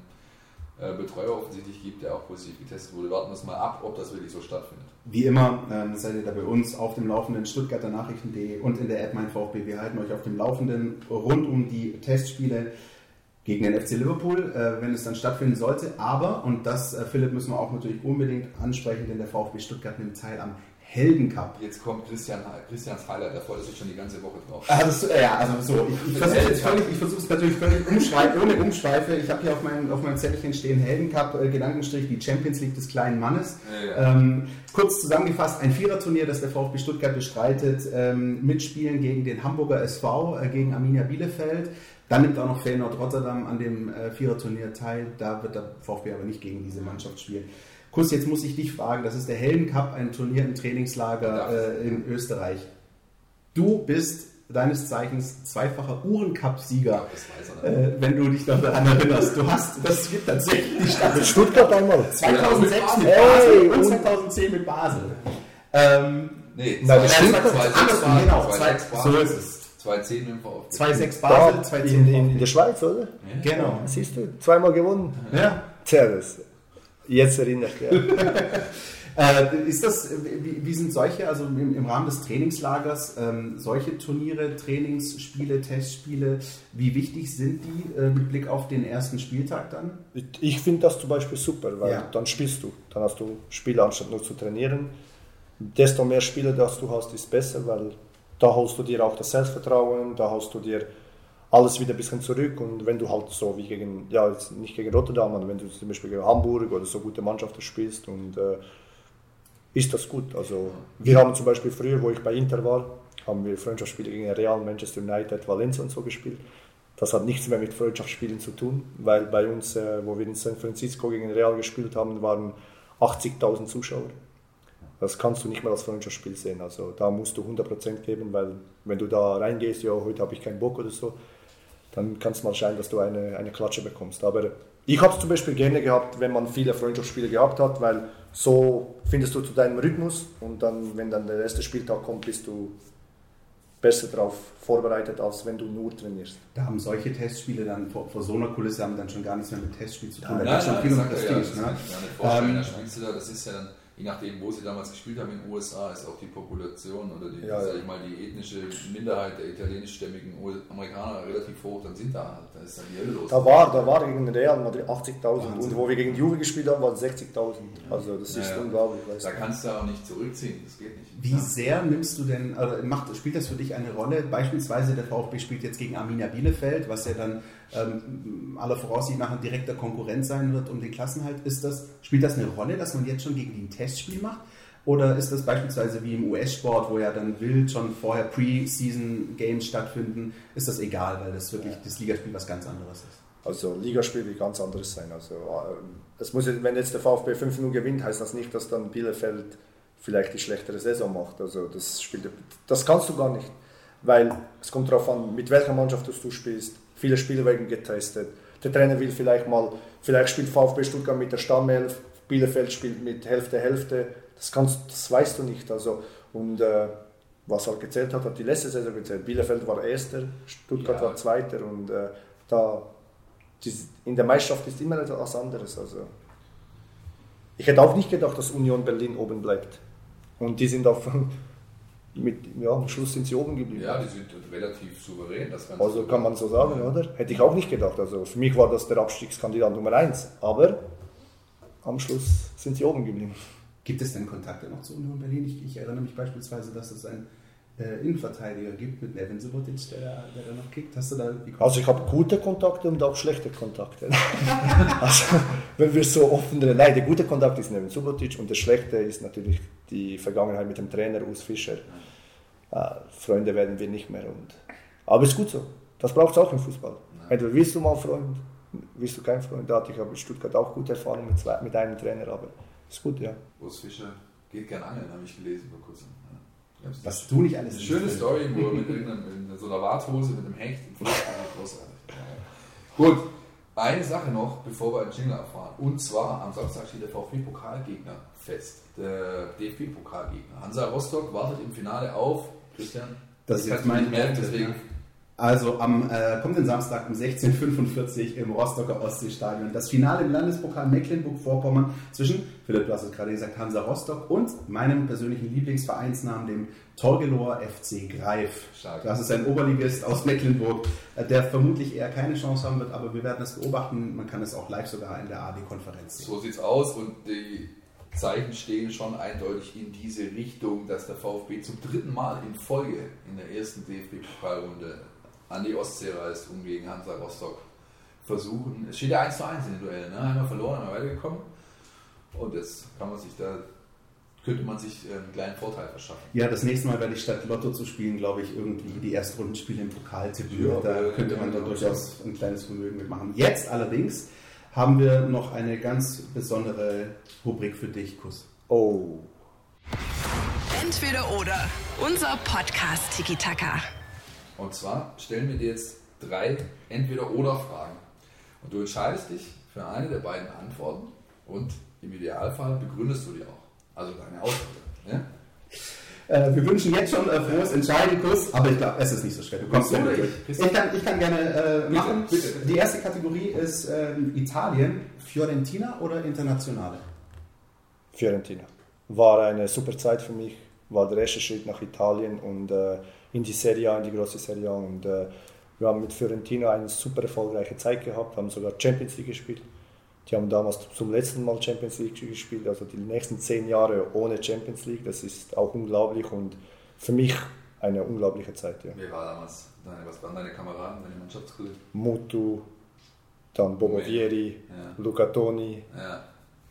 Speaker 3: Betreuer offensichtlich gibt, der auch positiv getestet wurde. Warten wir es mal ab, ob das wirklich so stattfindet.
Speaker 2: Wie immer ähm, seid ihr da bei uns auf dem Laufenden Stuttgarter Nachrichten.de und in der App Mein VfB. Wir halten euch auf dem Laufenden rund um die Testspiele gegen den FC Liverpool, äh, wenn es dann stattfinden sollte. Aber, und das, äh, Philipp, müssen wir auch natürlich unbedingt ansprechen, denn der VfB Stuttgart nimmt teil am Heldencup.
Speaker 3: Jetzt kommt Christian, Christians Highlight, da freut er sich schon die ganze Woche drauf.
Speaker 2: Das, ja, also so, ich, ich versuche es natürlich völlig umschweife, ohne Umschweife. Ich habe hier auf meinem, auf meinem Zettelchen stehen Heldencup, äh, Gedankenstrich, die Champions League des kleinen Mannes. Ja, ja. Ähm, kurz zusammengefasst, ein Viererturnier, das der VfB Stuttgart bestreitet, ähm, mitspielen gegen den Hamburger SV, äh, gegen Arminia Bielefeld. Dann nimmt auch noch Feyenoord Rotterdam an dem äh, Viererturnier teil. Da wird der VfB aber nicht gegen diese Mannschaft spielen. Kuss, jetzt muss ich dich fragen, das ist der Helden Cup, ein Turnier im Trainingslager äh, in Österreich. Du bist deines Zeichens zweifacher Uhrencup-Sieger, äh, wenn du dich noch daran erinnerst. Du hast, das gibt tatsächlich die Stadt.
Speaker 4: Mit Stuttgart einmal.
Speaker 2: 2006 mit Basel hey, und 2010 mit Basel.
Speaker 3: Ähm, nee,
Speaker 2: Nein, das stimmt. 2006 genau, so ist es.
Speaker 3: 2-10 im VfB.
Speaker 2: 2-6 Basel, 2-10
Speaker 4: in, in, in der Schweiz, oder?
Speaker 2: Ja. Genau.
Speaker 4: Siehst du, zweimal gewonnen.
Speaker 2: Ja.
Speaker 4: Tja, das Jetzt ich mich.
Speaker 2: äh, ist das, wie, wie, sind solche, also im, im Rahmen des Trainingslagers, ähm, solche Turniere, Trainingsspiele, Testspiele, wie wichtig sind die äh, mit Blick auf den ersten Spieltag dann?
Speaker 4: Ich finde das zum Beispiel super, weil ja. dann spielst du, dann hast du Spiele anstatt nur zu trainieren. Desto mehr Spiele, das du hast, ist besser, weil da holst du dir auch das Selbstvertrauen, da holst du dir alles wieder ein bisschen zurück und wenn du halt so wie gegen, ja jetzt nicht gegen Rotterdam, aber wenn du zum Beispiel gegen Hamburg oder so gute Mannschaften spielst und äh, ist das gut. Also wir haben zum Beispiel früher, wo ich bei Inter war, haben wir Freundschaftsspiele gegen Real, Manchester United, Valencia und so gespielt. Das hat nichts mehr mit Freundschaftsspielen zu tun, weil bei uns, äh, wo wir in San Francisco gegen Real gespielt haben, waren 80.000 Zuschauer. Das kannst du nicht mehr als Freundschaftsspiel sehen. Also da musst du 100% geben, weil wenn du da reingehst, ja, heute habe ich keinen Bock oder so, dann kann es mal scheinen, dass du eine, eine Klatsche bekommst. Aber ich habe es zum Beispiel gerne gehabt, wenn man viele Freundschaftsspiele gehabt hat, weil so findest du zu deinem Rhythmus und dann, wenn dann der erste Spieltag kommt, bist du besser darauf vorbereitet, als wenn du nur trainierst.
Speaker 2: Da haben solche Testspiele dann vor, vor so einer Kulisse haben dann schon gar nichts mehr mit Testspiel zu tun.
Speaker 3: Ja, da nein, schon viel um Prestige. Ja, das, ne? ähm, da, das ist ja dann je nachdem, wo sie damals gespielt haben in den USA, ist auch die Population oder die, ja, sag ich mal, die ethnische Minderheit der italienischstämmigen Amerikaner relativ hoch, dann sind da, da ist dann die Hölle los.
Speaker 4: Da war, da war gegen Real Madrid 80.000 und wo wir gegen Juve gespielt haben, waren 60.000. Also das ist ja, unglaublich.
Speaker 3: Da kannst du auch nicht zurückziehen, das geht nicht.
Speaker 2: Wie sehr nimmst du denn, also macht, spielt das für dich eine Rolle? Beispielsweise der VfB spielt jetzt gegen Arminia Bielefeld, was ja dann ähm, aller Voraussicht nach ein direkter Konkurrent sein wird um den Klassenhalt. Ist das, spielt das eine Rolle, dass man jetzt schon gegen die ein Testspiel macht? Oder ist das beispielsweise wie im US-Sport, wo ja dann wild schon vorher Pre-Season-Games stattfinden, ist das egal, weil das wirklich das Ligaspiel was ganz anderes ist?
Speaker 4: Also Ligaspiel wird ganz anderes sein. Also, äh, es muss, wenn jetzt der VfB 5-0 gewinnt, heißt das nicht, dass dann Bielefeld vielleicht die schlechtere Saison macht. Also das, spielt, das kannst du gar nicht. Weil es kommt darauf an, mit welcher Mannschaft du spielst. Viele Spieler werden getestet. Der Trainer will vielleicht mal, vielleicht spielt VfB Stuttgart mit der Stammelf, Bielefeld spielt mit Hälfte, Hälfte. Das, kannst, das weißt du nicht. Also, und äh, was halt gezählt hat, hat die letzte Saison gezählt. Bielefeld war Erster, Stuttgart ja. war Zweiter und äh, da in der Meisterschaft ist immer etwas anderes. Also, ich hätte auch nicht gedacht, dass Union Berlin oben bleibt. Und die sind auch mit, ja, am Schluss sind sie oben geblieben.
Speaker 3: Ja, die sind relativ souverän.
Speaker 4: Das also kann man so sagen, oder? Hätte ich auch nicht gedacht. Also für mich war das der Abstiegskandidat Nummer eins. Aber am Schluss sind sie oben geblieben.
Speaker 2: Gibt es denn Kontakte noch zu Union Berlin? Ich, ich erinnere mich beispielsweise, dass es ein äh, Innenverteidiger gibt mit Nevin Subotic, der, der da noch kickt. Hast du da
Speaker 4: Also ich habe gute Kontakte und auch schlechte Kontakte. also wenn wir so offen reden. Nein, der gute Kontakt ist Nevin Subotic und der schlechte ist natürlich die Vergangenheit mit dem Trainer Urs Fischer. Äh, Freunde werden wir nicht mehr. Und, aber ist gut so. Das braucht es auch im Fußball. Entweder willst du mal Freund, willst du kein Freund. Da hatte ich in Stuttgart auch gute Erfahrungen mit, zwei, mit einem Trainer, aber ist gut, ja.
Speaker 3: Urs Fischer geht gern angeln, habe ich gelesen vor kurzem.
Speaker 2: Was du nicht alles
Speaker 3: Eine schöne Story, wo er mit, mit so einer Warthose mit einem Hecht im großartig. Gut, eine Sache noch, bevor wir einen Jingle erfahren. Und zwar am Samstag steht der VfB-Pokalgegner fest. Der DFB-Pokalgegner. Hansa Rostock wartet im Finale auf. Christian,
Speaker 2: das ist jetzt mein merken, deswegen also am äh, kommenden Samstag um 16.45 Uhr im Rostocker Ostseestadion. Das Finale im Landespokal Mecklenburg-Vorpommern zwischen, Philipp, du hast es gerade gesagt, Hansa Rostock und meinem persönlichen Lieblingsvereinsnamen, dem Torgelower FC Greif. Stark. Das ist ein Oberligist aus Mecklenburg, äh, der vermutlich eher keine Chance haben wird, aber wir werden es beobachten. Man kann es auch live sogar in der AD-Konferenz
Speaker 3: sehen. So sieht's aus und die Zeichen stehen schon eindeutig in diese Richtung, dass der VfB zum dritten Mal in Folge in der ersten DFB-Pokalrunde an die Ostsee reist, um gegen Hansa Rostock versuchen. Es steht ja 1 zu 1 in den Duellen, ne? einmal verloren, einmal weitergekommen. Und jetzt kann man sich da, könnte man sich äh, einen kleinen Vorteil verschaffen.
Speaker 2: Ja, das nächste Mal werde ich statt Lotto zu spielen, glaube ich, irgendwie die Erstrundenspiele im Pokal tippen. Ja, da könnte man dann durchaus ein kleines Vermögen mitmachen. Jetzt allerdings haben wir noch eine ganz besondere Rubrik für dich, Kuss.
Speaker 4: Oh.
Speaker 1: Entweder oder. Unser Podcast Tiki Taka.
Speaker 3: Und zwar stellen wir dir jetzt drei Entweder-Oder-Fragen. Und du entscheidest dich für eine der beiden Antworten und im Idealfall begründest du die auch. Also deine Aussage. Ne?
Speaker 2: Äh, wir wünschen jetzt schon äh, frohes Entscheiden, Kuss, aber ich glaube, es ist nicht so schwer. Du kommst ja durch. Ich kann, ich kann gerne äh, machen. Bitte, bitte. Die erste Kategorie ist äh, Italien, Fiorentina oder Internationale?
Speaker 4: Fiorentina. War eine super Zeit für mich, war der erste Schritt nach Italien und äh, in die Serie A, in die große Serie A. Und äh, wir haben mit Fiorentina eine super erfolgreiche Zeit gehabt, haben sogar Champions League gespielt. Die haben damals zum letzten Mal Champions League gespielt, also die nächsten zehn Jahre ohne Champions League. Das ist auch unglaublich und für mich eine unglaubliche Zeit. Ja.
Speaker 3: Wer war damals? Was waren deine Kameraden, deine Mannschaftskollegen?
Speaker 4: Mutu, dann Bobo Vieri, ja. Luca Toni. Ja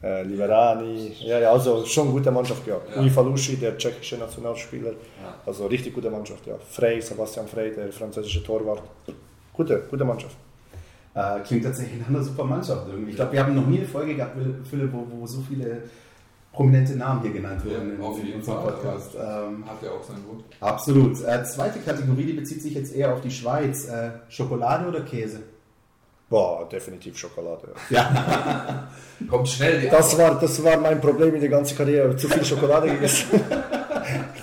Speaker 4: äh, Liverani, ja, ja, also schon gute Mannschaft gehabt. Ja. Uli Falushi, der tschechische Nationalspieler, ja. also richtig gute Mannschaft, ja. Frey, Sebastian Frey, der französische Torwart, gute, gute Mannschaft.
Speaker 2: Äh, klingt tatsächlich nach einer super Mannschaft irgendwie. Ich glaube, wir haben noch nie eine Folge gehabt, Philipp, wo, wo so viele prominente Namen hier genannt wurden
Speaker 3: ja, auf jeden Fall. Podcast. Ähm, Hat ja auch seinen Grund.
Speaker 2: Absolut. Äh, zweite Kategorie, die bezieht sich jetzt eher auf die Schweiz. Äh, Schokolade oder Käse?
Speaker 4: Boah, definitiv Schokolade.
Speaker 3: Ja. Kommt schnell.
Speaker 4: Die das war, das war mein Problem in der ganzen Karriere. Zu viel Schokolade gegessen.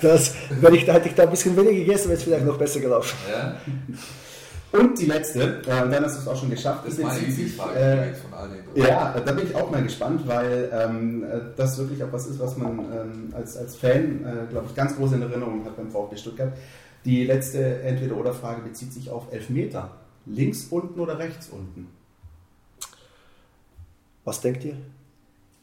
Speaker 4: Das, wenn ich, hätte ich da ein bisschen weniger gegessen, wäre es vielleicht noch besser gelaufen. Ja.
Speaker 2: Und die letzte, äh, dann hast du es auch schon geschafft.
Speaker 3: Das ist meine Lieblingsfrage
Speaker 2: äh, von all den. Ja, da bin ich auch mal gespannt, weil ähm, äh, das wirklich auch was ist, was man ähm, als, als Fan, äh, glaube ich, ganz groß in Erinnerung hat beim VfB Stuttgart. Die letzte Entweder-Oder-Frage bezieht sich auf Elfmeter. Links unten oder rechts unten?
Speaker 4: Was denkt ihr?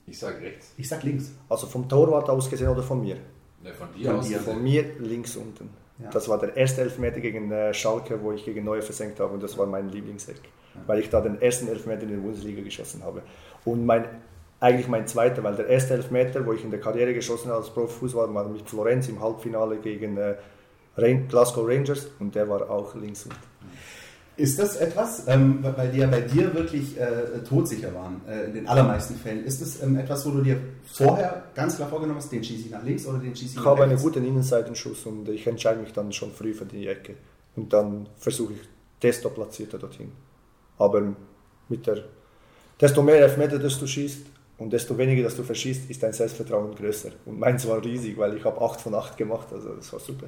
Speaker 3: Ich sage rechts.
Speaker 2: Ich sage links.
Speaker 4: Also vom Torwart aus gesehen oder von mir?
Speaker 3: Ne, von dir
Speaker 4: von
Speaker 3: aus.
Speaker 4: Dir. Von mir links unten. Ja. Das war der erste Elfmeter gegen äh, Schalke, wo ich gegen Neue versenkt habe und das war mein Lieblingseck, ja. weil ich da den ersten Elfmeter in der Bundesliga geschossen habe. Und mein, eigentlich mein zweiter, weil der erste Elfmeter, wo ich in der Karriere geschossen habe als Profifußballer, war mit Florenz im Halbfinale gegen äh, Glasgow Rangers und der war auch links unten.
Speaker 2: Ist das etwas, ähm, weil die ja bei dir wirklich äh, todsicher waren, äh, in den allermeisten Fällen, ist das ähm, etwas, wo du dir vorher ganz klar vorgenommen hast, den schieße ich nach links oder den schieße ich nach
Speaker 4: rechts? Ich habe
Speaker 2: einen
Speaker 4: guten Innenseitenschuss und ich entscheide mich dann schon früh für die Ecke. Und dann versuche ich desto platzierter dorthin. Aber mit der, desto mehr Elfmeter, dass du schießt und desto weniger, dass du verschießt, ist dein Selbstvertrauen größer. Und meins war riesig, weil ich habe 8 von 8 gemacht, also das war super.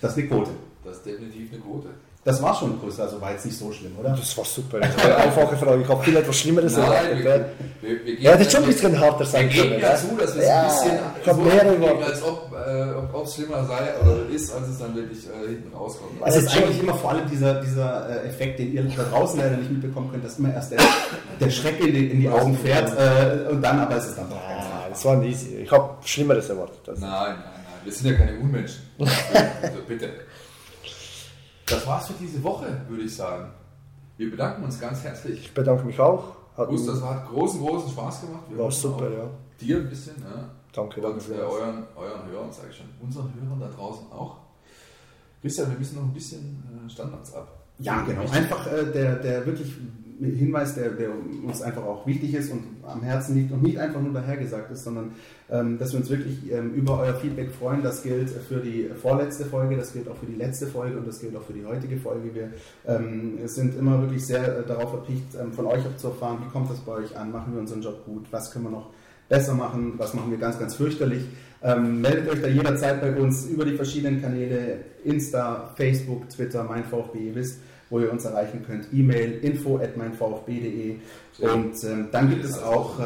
Speaker 2: Das ist eine Quote.
Speaker 3: Das ist definitiv eine Quote.
Speaker 2: Das war schon größer, also war jetzt nicht so schlimm, oder?
Speaker 4: Das war super. Das war eine einfache Frage. Ich habe viel etwas Schlimmeres
Speaker 3: Nein,
Speaker 4: erwartet. Wir, wir, ja, das ist schon ein bisschen harter sein
Speaker 3: können. Wir geben ja zu, dass wir es
Speaker 4: ja,
Speaker 3: ein bisschen
Speaker 4: ich so mehrere
Speaker 3: als ob äh, es schlimmer sei oder ist, als es dann wirklich äh, hinten rauskommt.
Speaker 2: Also es ist eigentlich immer vor allem dieser, dieser äh, Effekt, den ihr da draußen leider nicht mitbekommen könnt, dass immer erst der, der Schreck in die, in die Augen fährt äh, und dann aber ist es dann doch ganz
Speaker 4: ah, Das war easy. Ich habe Schlimmeres erwartet.
Speaker 3: Nein, nein, nein. Wir sind ja keine Unmenschen. also bitte. Das war's für diese Woche, würde ich sagen. Wir bedanken uns ganz herzlich.
Speaker 4: Ich bedanke mich auch.
Speaker 3: Hat das hat großen, großen Spaß gemacht.
Speaker 4: Wir war super, ja.
Speaker 3: Dir ein bisschen. Ja.
Speaker 4: Danke,
Speaker 3: danke. Und äh, euren, euren Hörern, sage ich schon, unseren Hörern da draußen auch. Christian, wir müssen noch ein bisschen äh, Standards ab.
Speaker 2: Ja, genau. Einfach äh, der, der wirklich Hinweis, der, der, uns einfach auch wichtig ist und am Herzen liegt und nicht einfach nur dahergesagt ist, sondern ähm, dass wir uns wirklich ähm, über euer Feedback freuen. Das gilt für die vorletzte Folge, das gilt auch für die letzte Folge und das gilt auch für die heutige Folge. Wir ähm, sind immer wirklich sehr äh, darauf erpicht, ähm, von euch auch zu erfahren, wie kommt das bei euch an, machen wir unseren Job gut, was können wir noch besser machen, was machen wir ganz, ganz fürchterlich. Ähm, meldet euch da jederzeit bei uns über die verschiedenen Kanäle, Insta, Facebook, Twitter, mein VfB, ihr wisst, wo ihr uns erreichen könnt. E-Mail info at meinvfb.de und ähm, dann gibt es auch äh,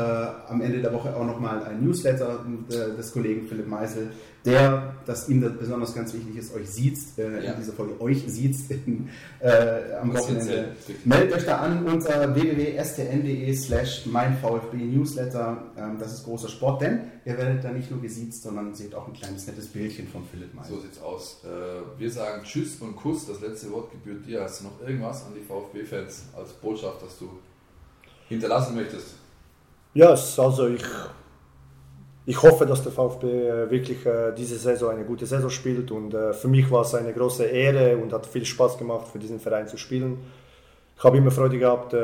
Speaker 2: am Ende der Woche auch nochmal ein Newsletter äh, des Kollegen Philipp Meisel, der, dass ihm das besonders ganz wichtig ist, euch sieht, äh, ja. in dieser Folge euch sieht äh, am Wochenende. Meldet euch da an unter www.stn.de slash meinvfb Newsletter. Ähm, das ist großer Sport, denn ihr werdet da nicht nur gesiezt, sondern seht auch ein kleines nettes Bildchen von Philipp Meisel.
Speaker 3: So sieht's aus. Äh, wir sagen Tschüss und Kuss. Das letzte Wort gebührt dir. Hast du noch irgendwas an die VfB-Fans als Botschaft, dass du hinterlassen möchtest?
Speaker 4: Ja, also ich, ich hoffe, dass der VfB äh, wirklich äh, diese Saison eine gute Saison spielt und äh, für mich war es eine große Ehre und hat viel Spaß gemacht, für diesen Verein zu spielen. Ich habe immer Freude gehabt,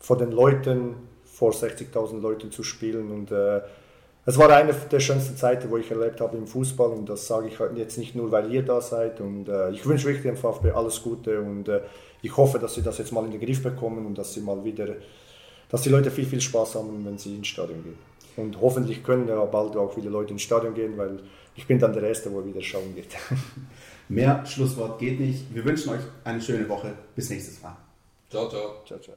Speaker 4: vor den Leuten, vor 60.000 Leuten zu spielen und es war eine der schönsten Zeiten, wo ich erlebt habe im Fußball und das sage ich jetzt nicht nur, weil ihr da seid und ich wünsche wirklich dem VfB alles Gute und ich hoffe, dass sie das jetzt mal in den Griff bekommen und dass sie mal wieder dass die Leute viel, viel Spaß haben, wenn sie ins Stadion gehen. Und hoffentlich können ja bald auch viele Leute ins Stadion gehen, weil ich bin dann der Erste, wo wieder schauen geht.
Speaker 2: Mehr Schlusswort geht nicht. Wir wünschen euch eine schöne Woche. Bis nächstes Mal.
Speaker 3: Ciao, ciao.
Speaker 4: Ciao, ciao.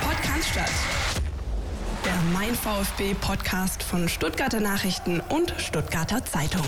Speaker 1: Podcast statt. Der Mein VfB Podcast von Stuttgarter Nachrichten und Stuttgarter Zeitung.